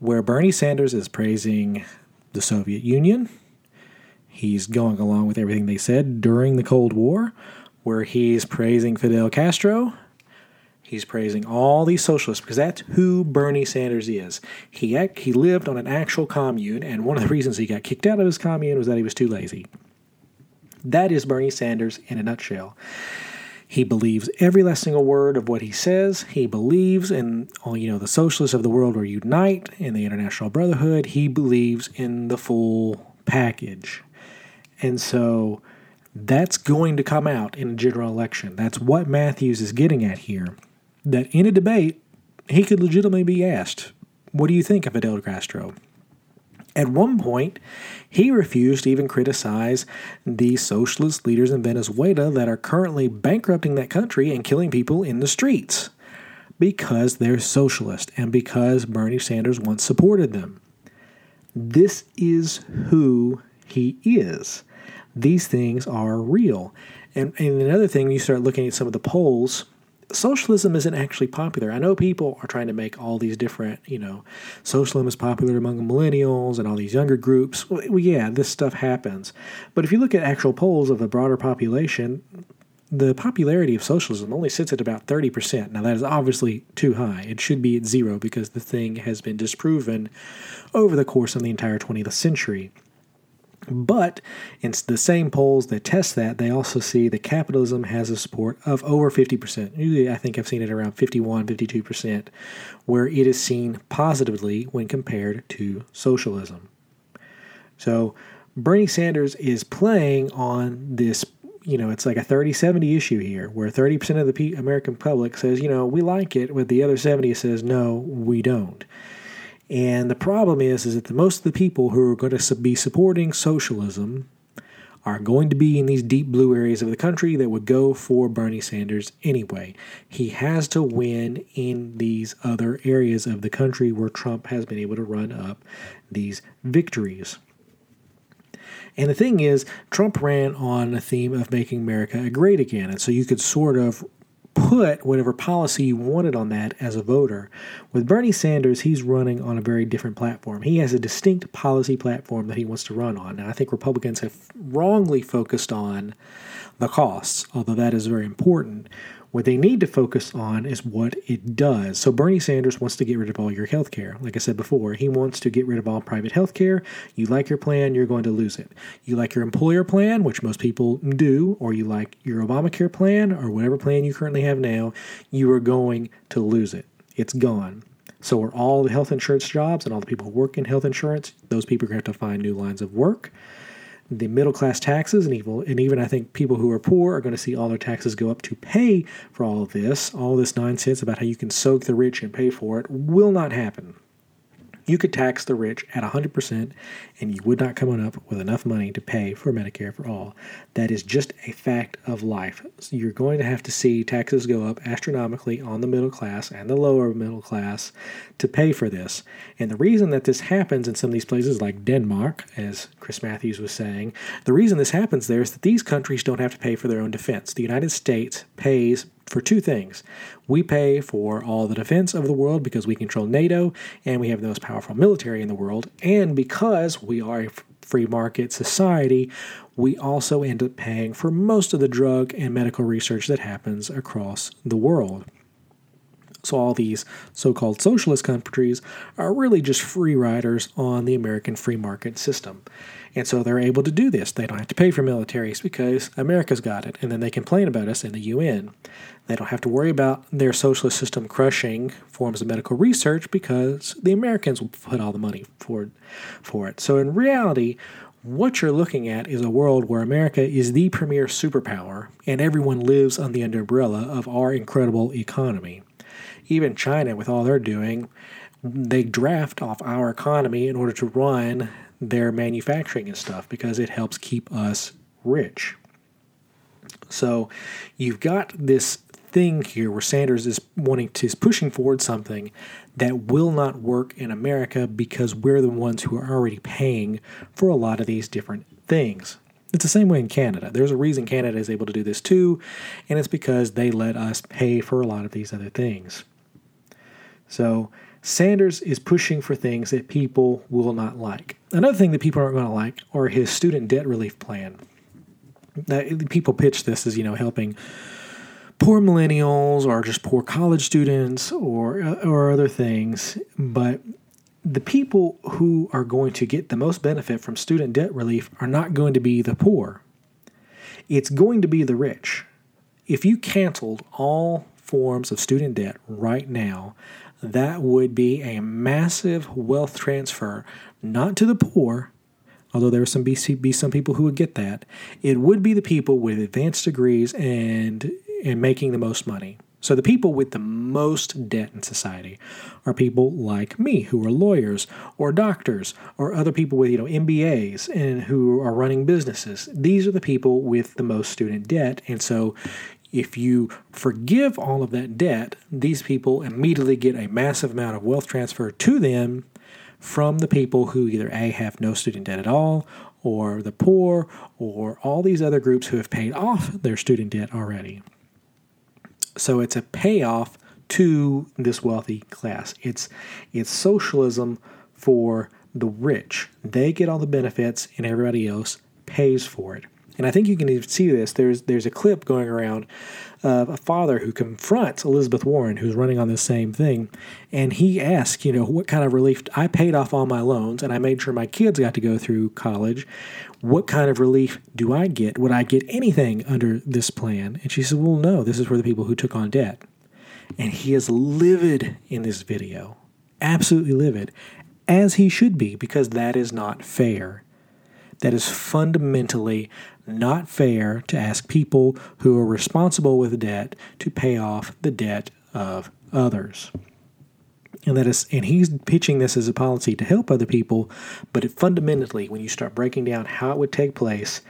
where Bernie Sanders is praising the Soviet Union He's going along with everything they said during the Cold War, where he's praising Fidel Castro. He's praising all these socialists because that's who Bernie Sanders is. He he lived on an actual commune, and one of the reasons he got kicked out of his commune was that he was too lazy. That is Bernie Sanders in a nutshell. He believes every last single word of what he says. He believes in, all you know, the socialists of the world will unite in the international brotherhood. He believes in the full package. And so that's going to come out in a general election. That's what Matthews is getting at here. That in a debate, he could legitimately be asked, What do you think of Fidel Castro? At one point, he refused to even criticize the socialist leaders in Venezuela that are currently bankrupting that country and killing people in the streets because they're socialist and because Bernie Sanders once supported them. This is who he is these things are real. And, and another thing, you start looking at some of the polls, socialism isn't actually popular. I know people are trying to make all these different, you know, socialism is popular among millennials and all these younger groups. Well, yeah, this stuff happens. But if you look at actual polls of the broader population, the popularity of socialism only sits at about 30%. Now, that is obviously too high. It should be at zero because the thing has been disproven over the course of the entire 20th century. But in the same polls that test that, they also see that capitalism has a support of over 50%. Usually, I think I've seen it around 51, 52%, where it is seen positively when compared to socialism. So, Bernie Sanders is playing on this, you know, it's like a 30 70 issue here, where 30% of the American public says, you know, we like it, but the other 70 says, no, we don't. And the problem is, is that the, most of the people who are going to be supporting socialism are going to be in these deep blue areas of the country that would go for Bernie Sanders anyway. He has to win in these other areas of the country where Trump has been able to run up these victories. And the thing is, Trump ran on a theme of making America great again. And so you could sort of put whatever policy you wanted on that as a voter. With Bernie Sanders, he's running on a very different platform. He has a distinct policy platform that he wants to run on. And I think Republicans have wrongly focused on the costs, although that is very important. What they need to focus on is what it does. So Bernie Sanders wants to get rid of all your health care. Like I said before, he wants to get rid of all private health care. You like your plan, you're going to lose it. You like your employer plan, which most people do, or you like your Obamacare plan, or whatever plan you currently have now, you are going to lose it. It's gone. So are all the health insurance jobs and all the people who work in health insurance, those people are going to have to find new lines of work the middle class taxes and evil, and even I think people who are poor are going to see all their taxes go up to pay for all of this. All this nonsense about how you can soak the rich and pay for it will not happen you could tax the rich at 100% and you would not come up with enough money to pay for Medicare for all. That is just a fact of life. So you're going to have to see taxes go up astronomically on the middle class and the lower middle class to pay for this. And the reason that this happens in some of these places like Denmark, as Chris Matthews was saying, the reason this happens there is that these countries don't have to pay for their own defense. The United States pays for two things. We pay for all the defense of the world because we control NATO and we have the most powerful military in the world. And because we are a free market society, we also end up paying for most of the drug and medical research that happens across the world. So, all these so called socialist countries are really just free riders on the American free market system. And so they're able to do this. They don't have to pay for militaries because America's got it. And then they complain about us in the UN. They don't have to worry about their socialist system crushing forms of medical research because the Americans will put all the money for, for it. So in reality, what you're looking at is a world where America is the premier superpower and everyone lives under the umbrella of our incredible economy. Even China, with all they're doing, they draft off our economy in order to run their manufacturing and stuff because it helps keep us rich. So you've got this thing here where Sanders is wanting to is pushing forward something that will not work in America because we're the ones who are already paying for a lot of these different things. It's the same way in Canada. There's a reason Canada is able to do this too, and it's because they let us pay for a lot of these other things. So Sanders is pushing for things that people will not like. Another thing that people aren't going to like are his student debt relief plan. Now, people pitch this as you know helping poor millennials or just poor college students or uh, or other things, but the people who are going to get the most benefit from student debt relief are not going to be the poor. It's going to be the rich. If you canceled all forms of student debt right now, that would be a massive wealth transfer, not to the poor, although there would some be, some people who would get that. It would be the people with advanced degrees and and making the most money. So the people with the most debt in society are people like me who are lawyers or doctors or other people with you know MBAs and who are running businesses. These are the people with the most student debt and so if you forgive all of that debt, these people immediately get a massive amount of wealth transfer to them from the people who either A, have no student debt at all, or the poor, or all these other groups who have paid off their student debt already. So it's a payoff to this wealthy class. It's it's socialism for the rich. They get all the benefits and everybody else pays for it. And I think you can see this. There's there's a clip going around of a father who confronts Elizabeth Warren, who's running on the same thing, and he asks, you know, what kind of relief? I paid off all my loans, and I made sure my kids got to go through college. What kind of relief do I get? Would I get anything under this plan? And she said, Well, no. This is for the people who took on debt. And he is livid in this video, absolutely livid, as he should be, because that is not fair. That is fundamentally not fair to ask people who are responsible with debt to pay off the debt of others. And that is and he's pitching this as a policy to help other people, but it fundamentally when you start breaking down how it would take place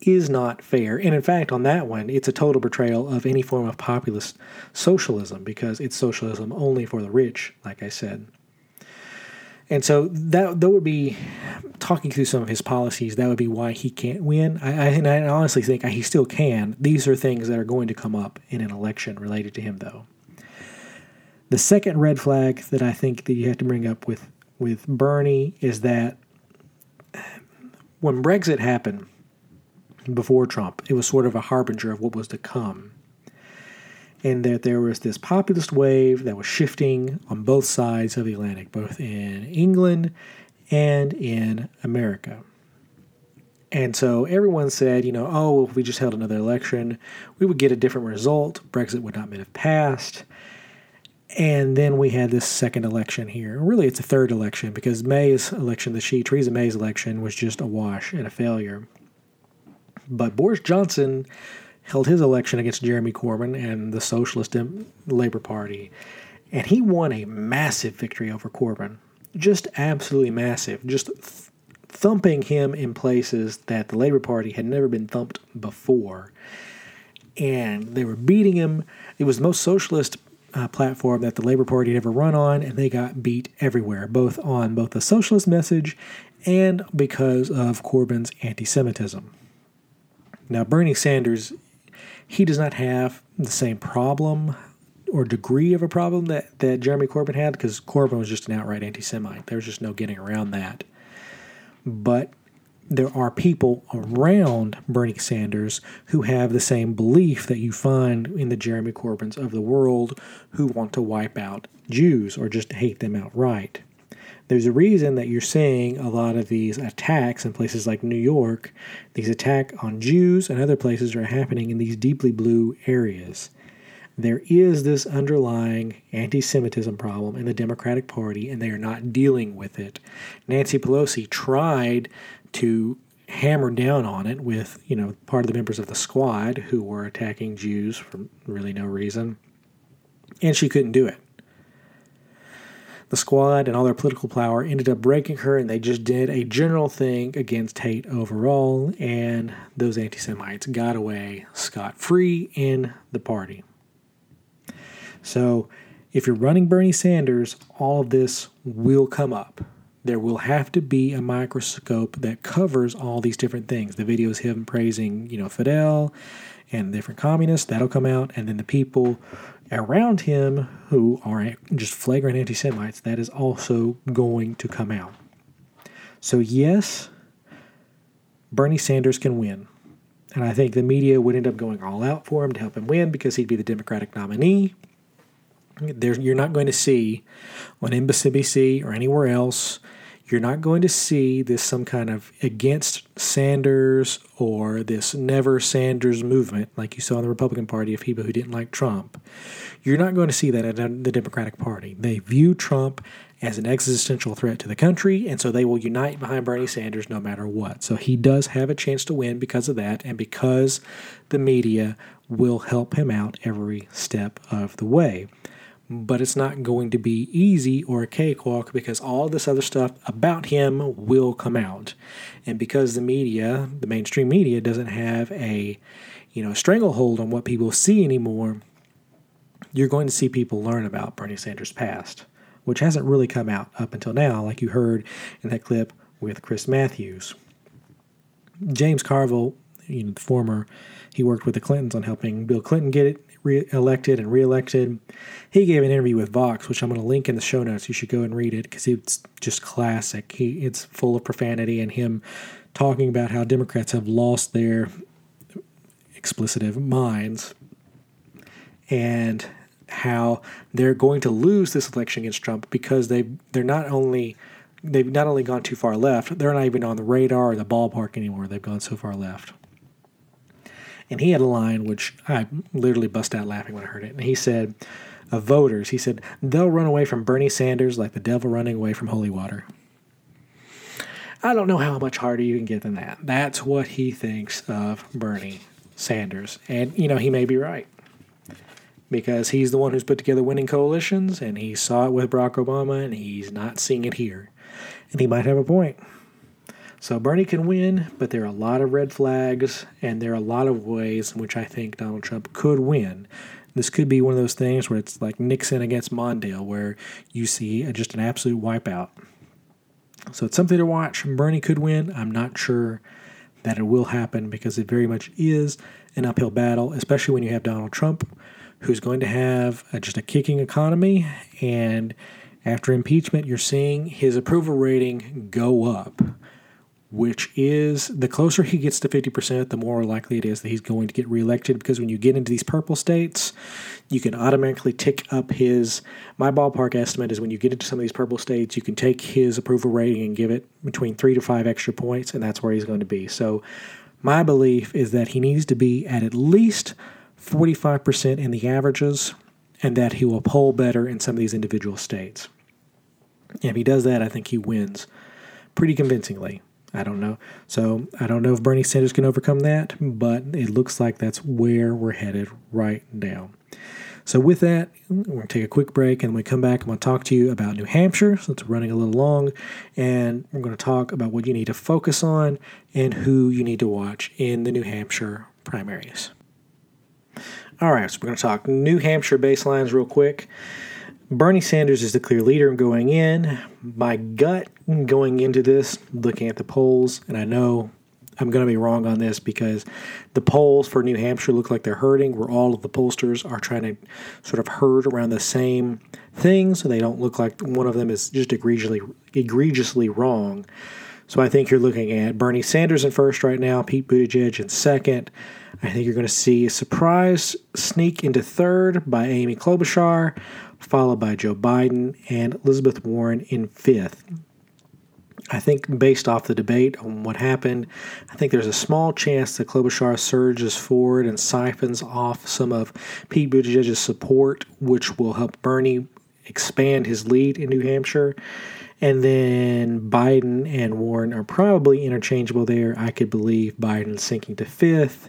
is not fair. And in fact, on that one, it's a total betrayal of any form of populist socialism because it's socialism only for the rich, like I said. And so that that would be talking through some of his policies. That would be why he can't win. I, I, and I honestly think he still can. These are things that are going to come up in an election related to him, though. The second red flag that I think that you have to bring up with with Bernie is that when Brexit happened before Trump, it was sort of a harbinger of what was to come. And that there was this populist wave that was shifting on both sides of the Atlantic, both in England and in America. And so everyone said, you know, oh, if we just held another election, we would get a different result. Brexit would not have passed. And then we had this second election here. Really, it's a third election because May's election, the she, Theresa May's election, was just a wash and a failure. But Boris Johnson held his election against Jeremy Corbyn and the Socialist Labour Party, and he won a massive victory over Corbyn. Just absolutely massive. Just th- thumping him in places that the Labour Party had never been thumped before. And they were beating him. It was the most socialist uh, platform that the Labour Party had ever run on, and they got beat everywhere, both on both the socialist message and because of Corbyn's anti Semitism. Now, Bernie Sanders, he does not have the same problem or degree of a problem that, that Jeremy Corbyn had because Corbyn was just an outright anti Semite. There was just no getting around that. But there are people around Bernie Sanders who have the same belief that you find in the Jeremy Corbyns of the world who want to wipe out Jews or just hate them outright. There's a reason that you're seeing a lot of these attacks in places like New York. These attacks on Jews and other places are happening in these deeply blue areas. There is this underlying anti Semitism problem in the Democratic Party, and they are not dealing with it. Nancy Pelosi tried to hammer down on it with, you know, part of the members of the squad who were attacking Jews for really no reason. And she couldn't do it. The squad and all their political power ended up breaking her, and they just did a general thing against hate overall, and those anti Semites got away scot free in the party. So, if you're running Bernie Sanders, all of this will come up there will have to be a microscope that covers all these different things. The videos him praising, you know, Fidel and different communists, that'll come out, and then the people around him who are just flagrant anti Semites, that is also going to come out. So, yes, Bernie Sanders can win. And I think the media would end up going all out for him to help him win because he'd be the Democratic nominee. There, you're not going to see on MSNBC or anywhere else you're not going to see this some kind of against Sanders or this never Sanders movement like you saw in the Republican Party of people who didn't like Trump. You're not going to see that in the Democratic Party. They view Trump as an existential threat to the country, and so they will unite behind Bernie Sanders no matter what. So he does have a chance to win because of that, and because the media will help him out every step of the way but it's not going to be easy or a cakewalk because all this other stuff about him will come out. And because the media, the mainstream media, doesn't have a you know stranglehold on what people see anymore, you're going to see people learn about Bernie Sanders' past, which hasn't really come out up until now, like you heard in that clip with Chris Matthews. James Carville, you know, the former, he worked with the Clintons on helping Bill Clinton get it re-elected and reelected. He gave an interview with Vox, which I'm going to link in the show notes. You should go and read it because it's just classic. He it's full of profanity and him talking about how Democrats have lost their explicitive minds and how they're going to lose this election against Trump because they they're not only they've not only gone too far left, they're not even on the radar or the ballpark anymore. They've gone so far left. And he had a line which I literally bust out laughing when I heard it. And he said, of voters, he said, they'll run away from Bernie Sanders like the devil running away from holy water. I don't know how much harder you can get than that. That's what he thinks of Bernie Sanders. And, you know, he may be right because he's the one who's put together winning coalitions and he saw it with Barack Obama and he's not seeing it here. And he might have a point. So Bernie can win, but there are a lot of red flags, and there are a lot of ways in which I think Donald Trump could win. This could be one of those things where it's like Nixon against Mondale, where you see just an absolute wipeout. So it's something to watch. Bernie could win. I'm not sure that it will happen because it very much is an uphill battle, especially when you have Donald Trump, who's going to have a, just a kicking economy. And after impeachment, you're seeing his approval rating go up which is the closer he gets to 50%, the more likely it is that he's going to get reelected. Because when you get into these purple states, you can automatically tick up his. My ballpark estimate is when you get into some of these purple states, you can take his approval rating and give it between three to five extra points, and that's where he's going to be. So, my belief is that he needs to be at at least 45% in the averages, and that he will poll better in some of these individual states. And if he does that, I think he wins pretty convincingly. I don't know. So I don't know if Bernie Sanders can overcome that, but it looks like that's where we're headed right now. So with that, we're going to take a quick break, and when we come back, I'm going to talk to you about New Hampshire, since it's running a little long, and we're going to talk about what you need to focus on and who you need to watch in the New Hampshire primaries. All right, so we're going to talk New Hampshire baselines real quick. Bernie Sanders is the clear leader going in. My gut going into this, looking at the polls, and I know I'm going to be wrong on this because the polls for New Hampshire look like they're hurting, where all of the pollsters are trying to sort of herd around the same thing, so they don't look like one of them is just egregiously egregiously wrong. So I think you're looking at Bernie Sanders in first right now, Pete Buttigieg in second. I think you're going to see a surprise sneak into third by Amy Klobuchar, followed by Joe Biden and Elizabeth Warren in fifth. I think based off the debate on what happened, I think there's a small chance that Klobuchar surges forward and siphons off some of Pete Buttigieg's support, which will help Bernie expand his lead in New Hampshire. And then Biden and Warren are probably interchangeable there. I could believe Biden sinking to fifth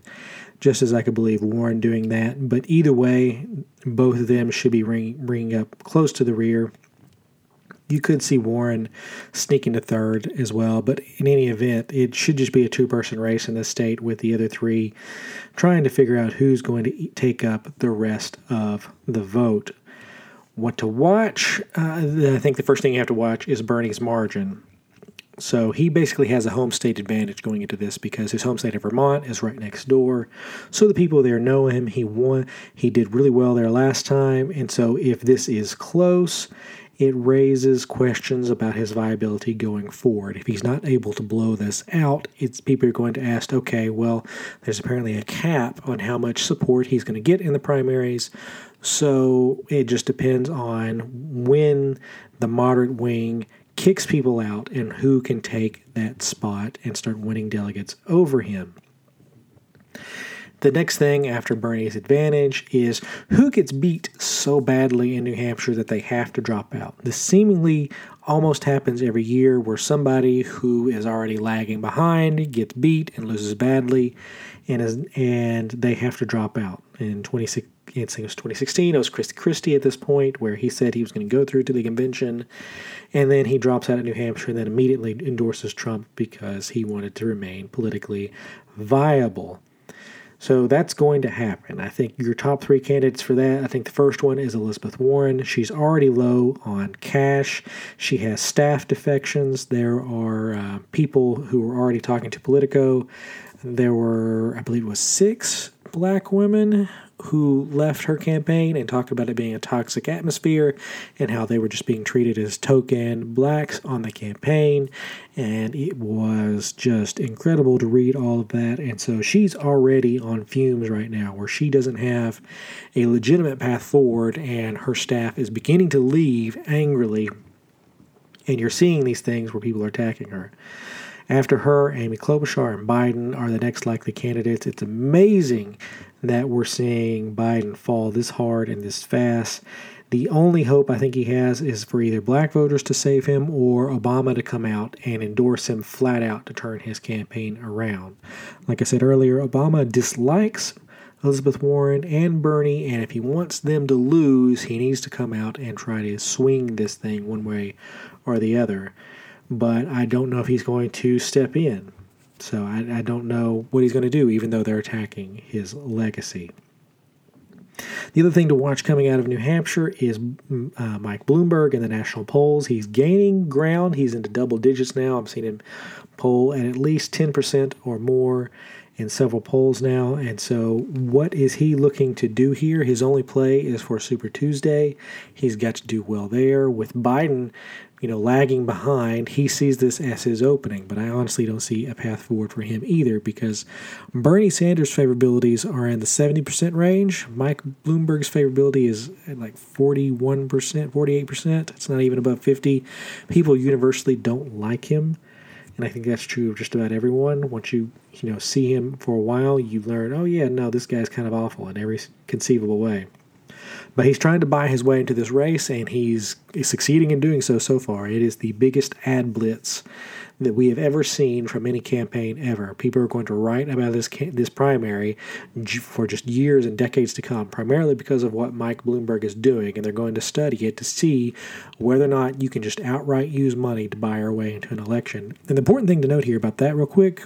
just as I could believe Warren doing that. But either way, both of them should be bringing up close to the rear. You could see Warren sneaking to third as well, but in any event, it should just be a two person race in this state with the other three trying to figure out who's going to take up the rest of the vote. What to watch? Uh, I think the first thing you have to watch is Bernie's margin. So he basically has a home state advantage going into this because his home state of Vermont is right next door. So the people there know him. He won. He did really well there last time, and so if this is close, it raises questions about his viability going forward. If he's not able to blow this out, it's people are going to ask, okay, well, there's apparently a cap on how much support he's going to get in the primaries. So it just depends on when the moderate wing kicks people out and who can take that spot and start winning delegates over him. The next thing after Bernie's advantage is who gets beat so badly in New Hampshire that they have to drop out. The seemingly almost happens every year where somebody who is already lagging behind gets beat and loses badly and is and they have to drop out. In 26 I it was 2016. It was Chris Christie at this point where he said he was going to go through to the convention, and then he drops out of New Hampshire and then immediately endorses Trump because he wanted to remain politically viable. So that's going to happen. I think your top three candidates for that, I think the first one is Elizabeth Warren. She's already low on cash. She has staff defections. There are uh, people who are already talking to Politico. There were, I believe it was six black women who left her campaign and talked about it being a toxic atmosphere and how they were just being treated as token blacks on the campaign. And it was just incredible to read all of that. And so she's already on fumes right now, where she doesn't have a legitimate path forward, and her staff is beginning to leave angrily. And you're seeing these things where people are attacking her. After her, Amy Klobuchar and Biden are the next likely candidates. It's amazing that we're seeing Biden fall this hard and this fast. The only hope I think he has is for either black voters to save him or Obama to come out and endorse him flat out to turn his campaign around. Like I said earlier, Obama dislikes Elizabeth Warren and Bernie, and if he wants them to lose, he needs to come out and try to swing this thing one way or the other but I don't know if he's going to step in. So I, I don't know what he's going to do, even though they're attacking his legacy. The other thing to watch coming out of New Hampshire is mm, uh, Mike Bloomberg in the national polls. He's gaining ground. He's into double digits now. I'm seeing him poll at at least 10% or more. in several polls now. And so, what is he looking to do here? His only play is for Super Tuesday. He's got to do well there. With Biden, you know, lagging behind, he sees this as his opening. But I honestly don't see a path forward for him either because Bernie Sanders' favorabilities are in the 70% range. Mike Bloomberg's favorability is at like 41%, 48%. It's not even above 50. People universally don't like him and I think that's true of just about everyone. Once you you know see him for a while, you learn, oh yeah, no, this guy's kind of awful in every conceivable way. But he's trying to buy his way into this race, and he's, succeeding in doing so so far. It is the biggest ad blitz that we have ever seen from any campaign ever. People are going to write about this this primary for just years and decades to come, primarily because of what Mike Bloomberg is doing, and they're going to study it to see whether or not you can just outright use money to buy your way into an election. And the important thing to note here about that, real quick.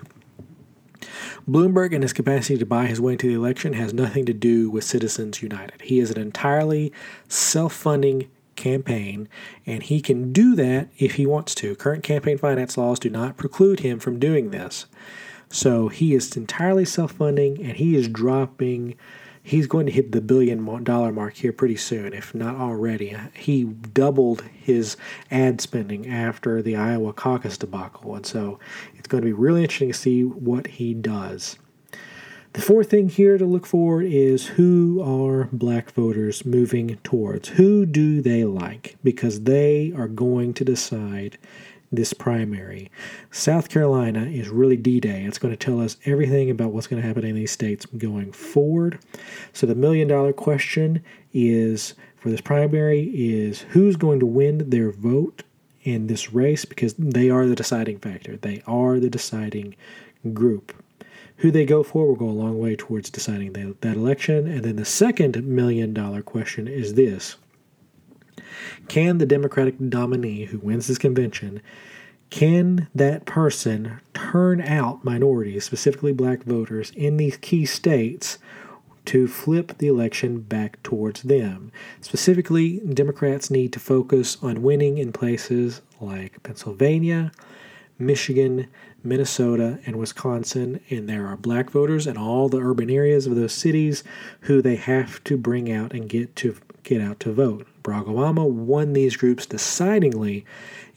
Bloomberg and his capacity to buy his way into the election has nothing to do with Citizens United. He is an entirely self funding campaign, and he can do that if he wants to. Current campaign finance laws do not preclude him from doing this. So he is entirely self funding, and he is dropping. He's going to hit the billion dollar mark here pretty soon, if not already. He doubled his ad spending after the Iowa caucus debacle, and so it's going to be really interesting to see what he does. The fourth thing here to look for is who are black voters moving towards? Who do they like? Because they are going to decide this primary. South Carolina is really D Day. It's going to tell us everything about what's going to happen in these states going forward. So the million dollar question is for this primary is who's going to win their vote in this race because they are the deciding factor. They are the deciding group who they go for will go a long way towards deciding the, that election. And then the second million dollar question is this Can the Democratic nominee who wins this convention can that person turn out minorities, specifically black voters, in these key states to flip the election back towards them? Specifically, Democrats need to focus on winning in places like Pennsylvania, Michigan, Minnesota, and Wisconsin, and there are black voters in all the urban areas of those cities who they have to bring out and get to get out to vote. Barack Obama won these groups decidingly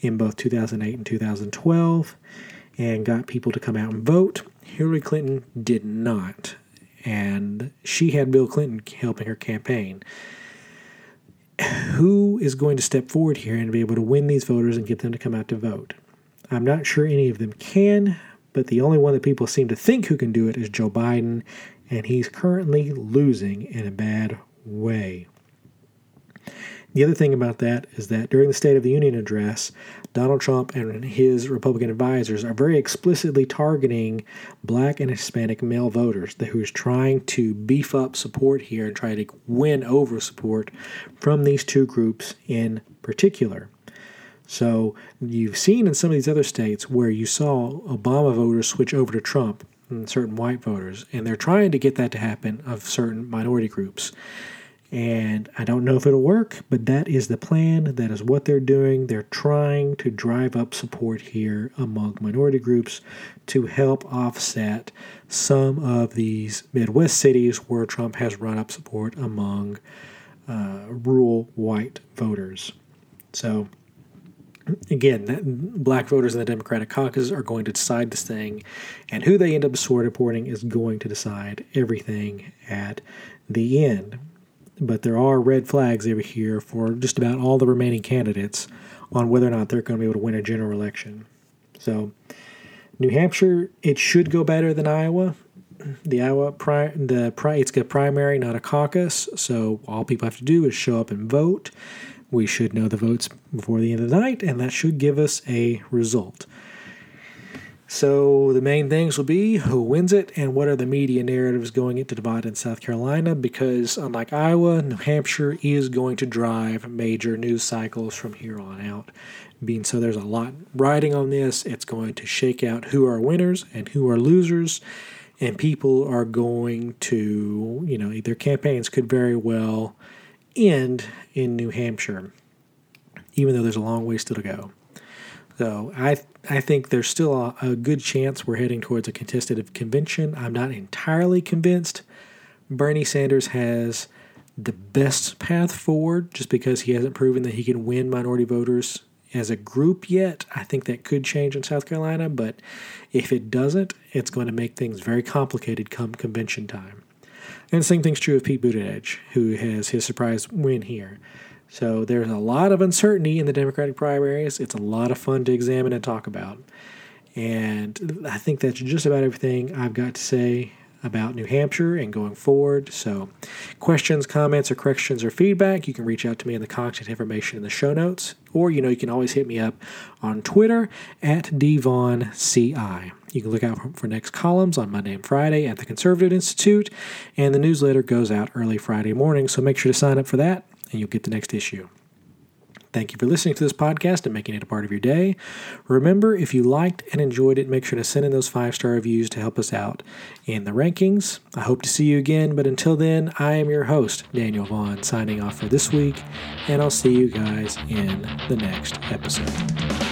in both 2008 and 2012 and got people to come out and vote. Hillary Clinton did not, and she had Bill Clinton helping her campaign. Who is going to step forward here and be able to win these voters and get them to come out to vote? I'm not sure any of them can, but the only one that people seem to think who can do it is Joe Biden, and he's currently losing in a bad way. The other thing about that is that during the State of the Union address, Donald Trump and his Republican advisors are very explicitly targeting black and Hispanic male voters who is trying to beef up support here and try to win over support from these two groups in particular. So you've seen in some of these other states where you saw Obama voters switch over to Trump and certain white voters, and they're trying to get that to happen of certain minority groups. And I don't know if it'll work, but that is the plan. That is what they're doing. They're trying to drive up support here among minority groups to help offset some of these Midwest cities where Trump has run up support among uh, rural white voters. So again, black voters in the Democratic caucus are going to decide this thing, and who they end up supporting is going to decide everything at the end. But there are red flags over here for just about all the remaining candidates on whether or not they're going to be able to win a general election. So, New Hampshire, it should go better than Iowa. The Iowa pri- the pri- it's a primary, not a caucus. So all people have to do is show up and vote. We should know the votes before the end of the night, and that should give us a result. So the main things will be who wins it and what are the media narratives going into Nevada and South Carolina because unlike Iowa, New Hampshire is going to drive major news cycles from here on out. Being so there's a lot riding on this, it's going to shake out who are winners and who are losers and people are going to, you know, their campaigns could very well end in New Hampshire, even though there's a long way still to go. So I I think there's still a, a good chance we're heading towards a contested convention. I'm not entirely convinced. Bernie Sanders has the best path forward just because he hasn't proven that he can win minority voters as a group yet. I think that could change in South Carolina, but if it doesn't, it's going to make things very complicated come convention time. And the same thing's true of Pete Buttigieg, who has his surprise win here. So there's a lot of uncertainty in the Democratic primaries. It's a lot of fun to examine and talk about. And I think that's just about everything I've got to say about New Hampshire and going forward. So, questions, comments, or corrections or feedback, you can reach out to me in the contact information in the show notes. Or, you know, you can always hit me up on Twitter at dvaughanCI. You can look out for next columns on Monday and Friday at the Conservative Institute, and the newsletter goes out early Friday morning, so make sure to sign up for that, and you'll get the next issue. Thank you for listening to this podcast and making it a part of your day. Remember, if you liked and enjoyed it, make sure to send in those five star reviews to help us out in the rankings. I hope to see you again, but until then, I am your host, Daniel Vaughan, signing off for this week, and I'll see you guys in the next episode.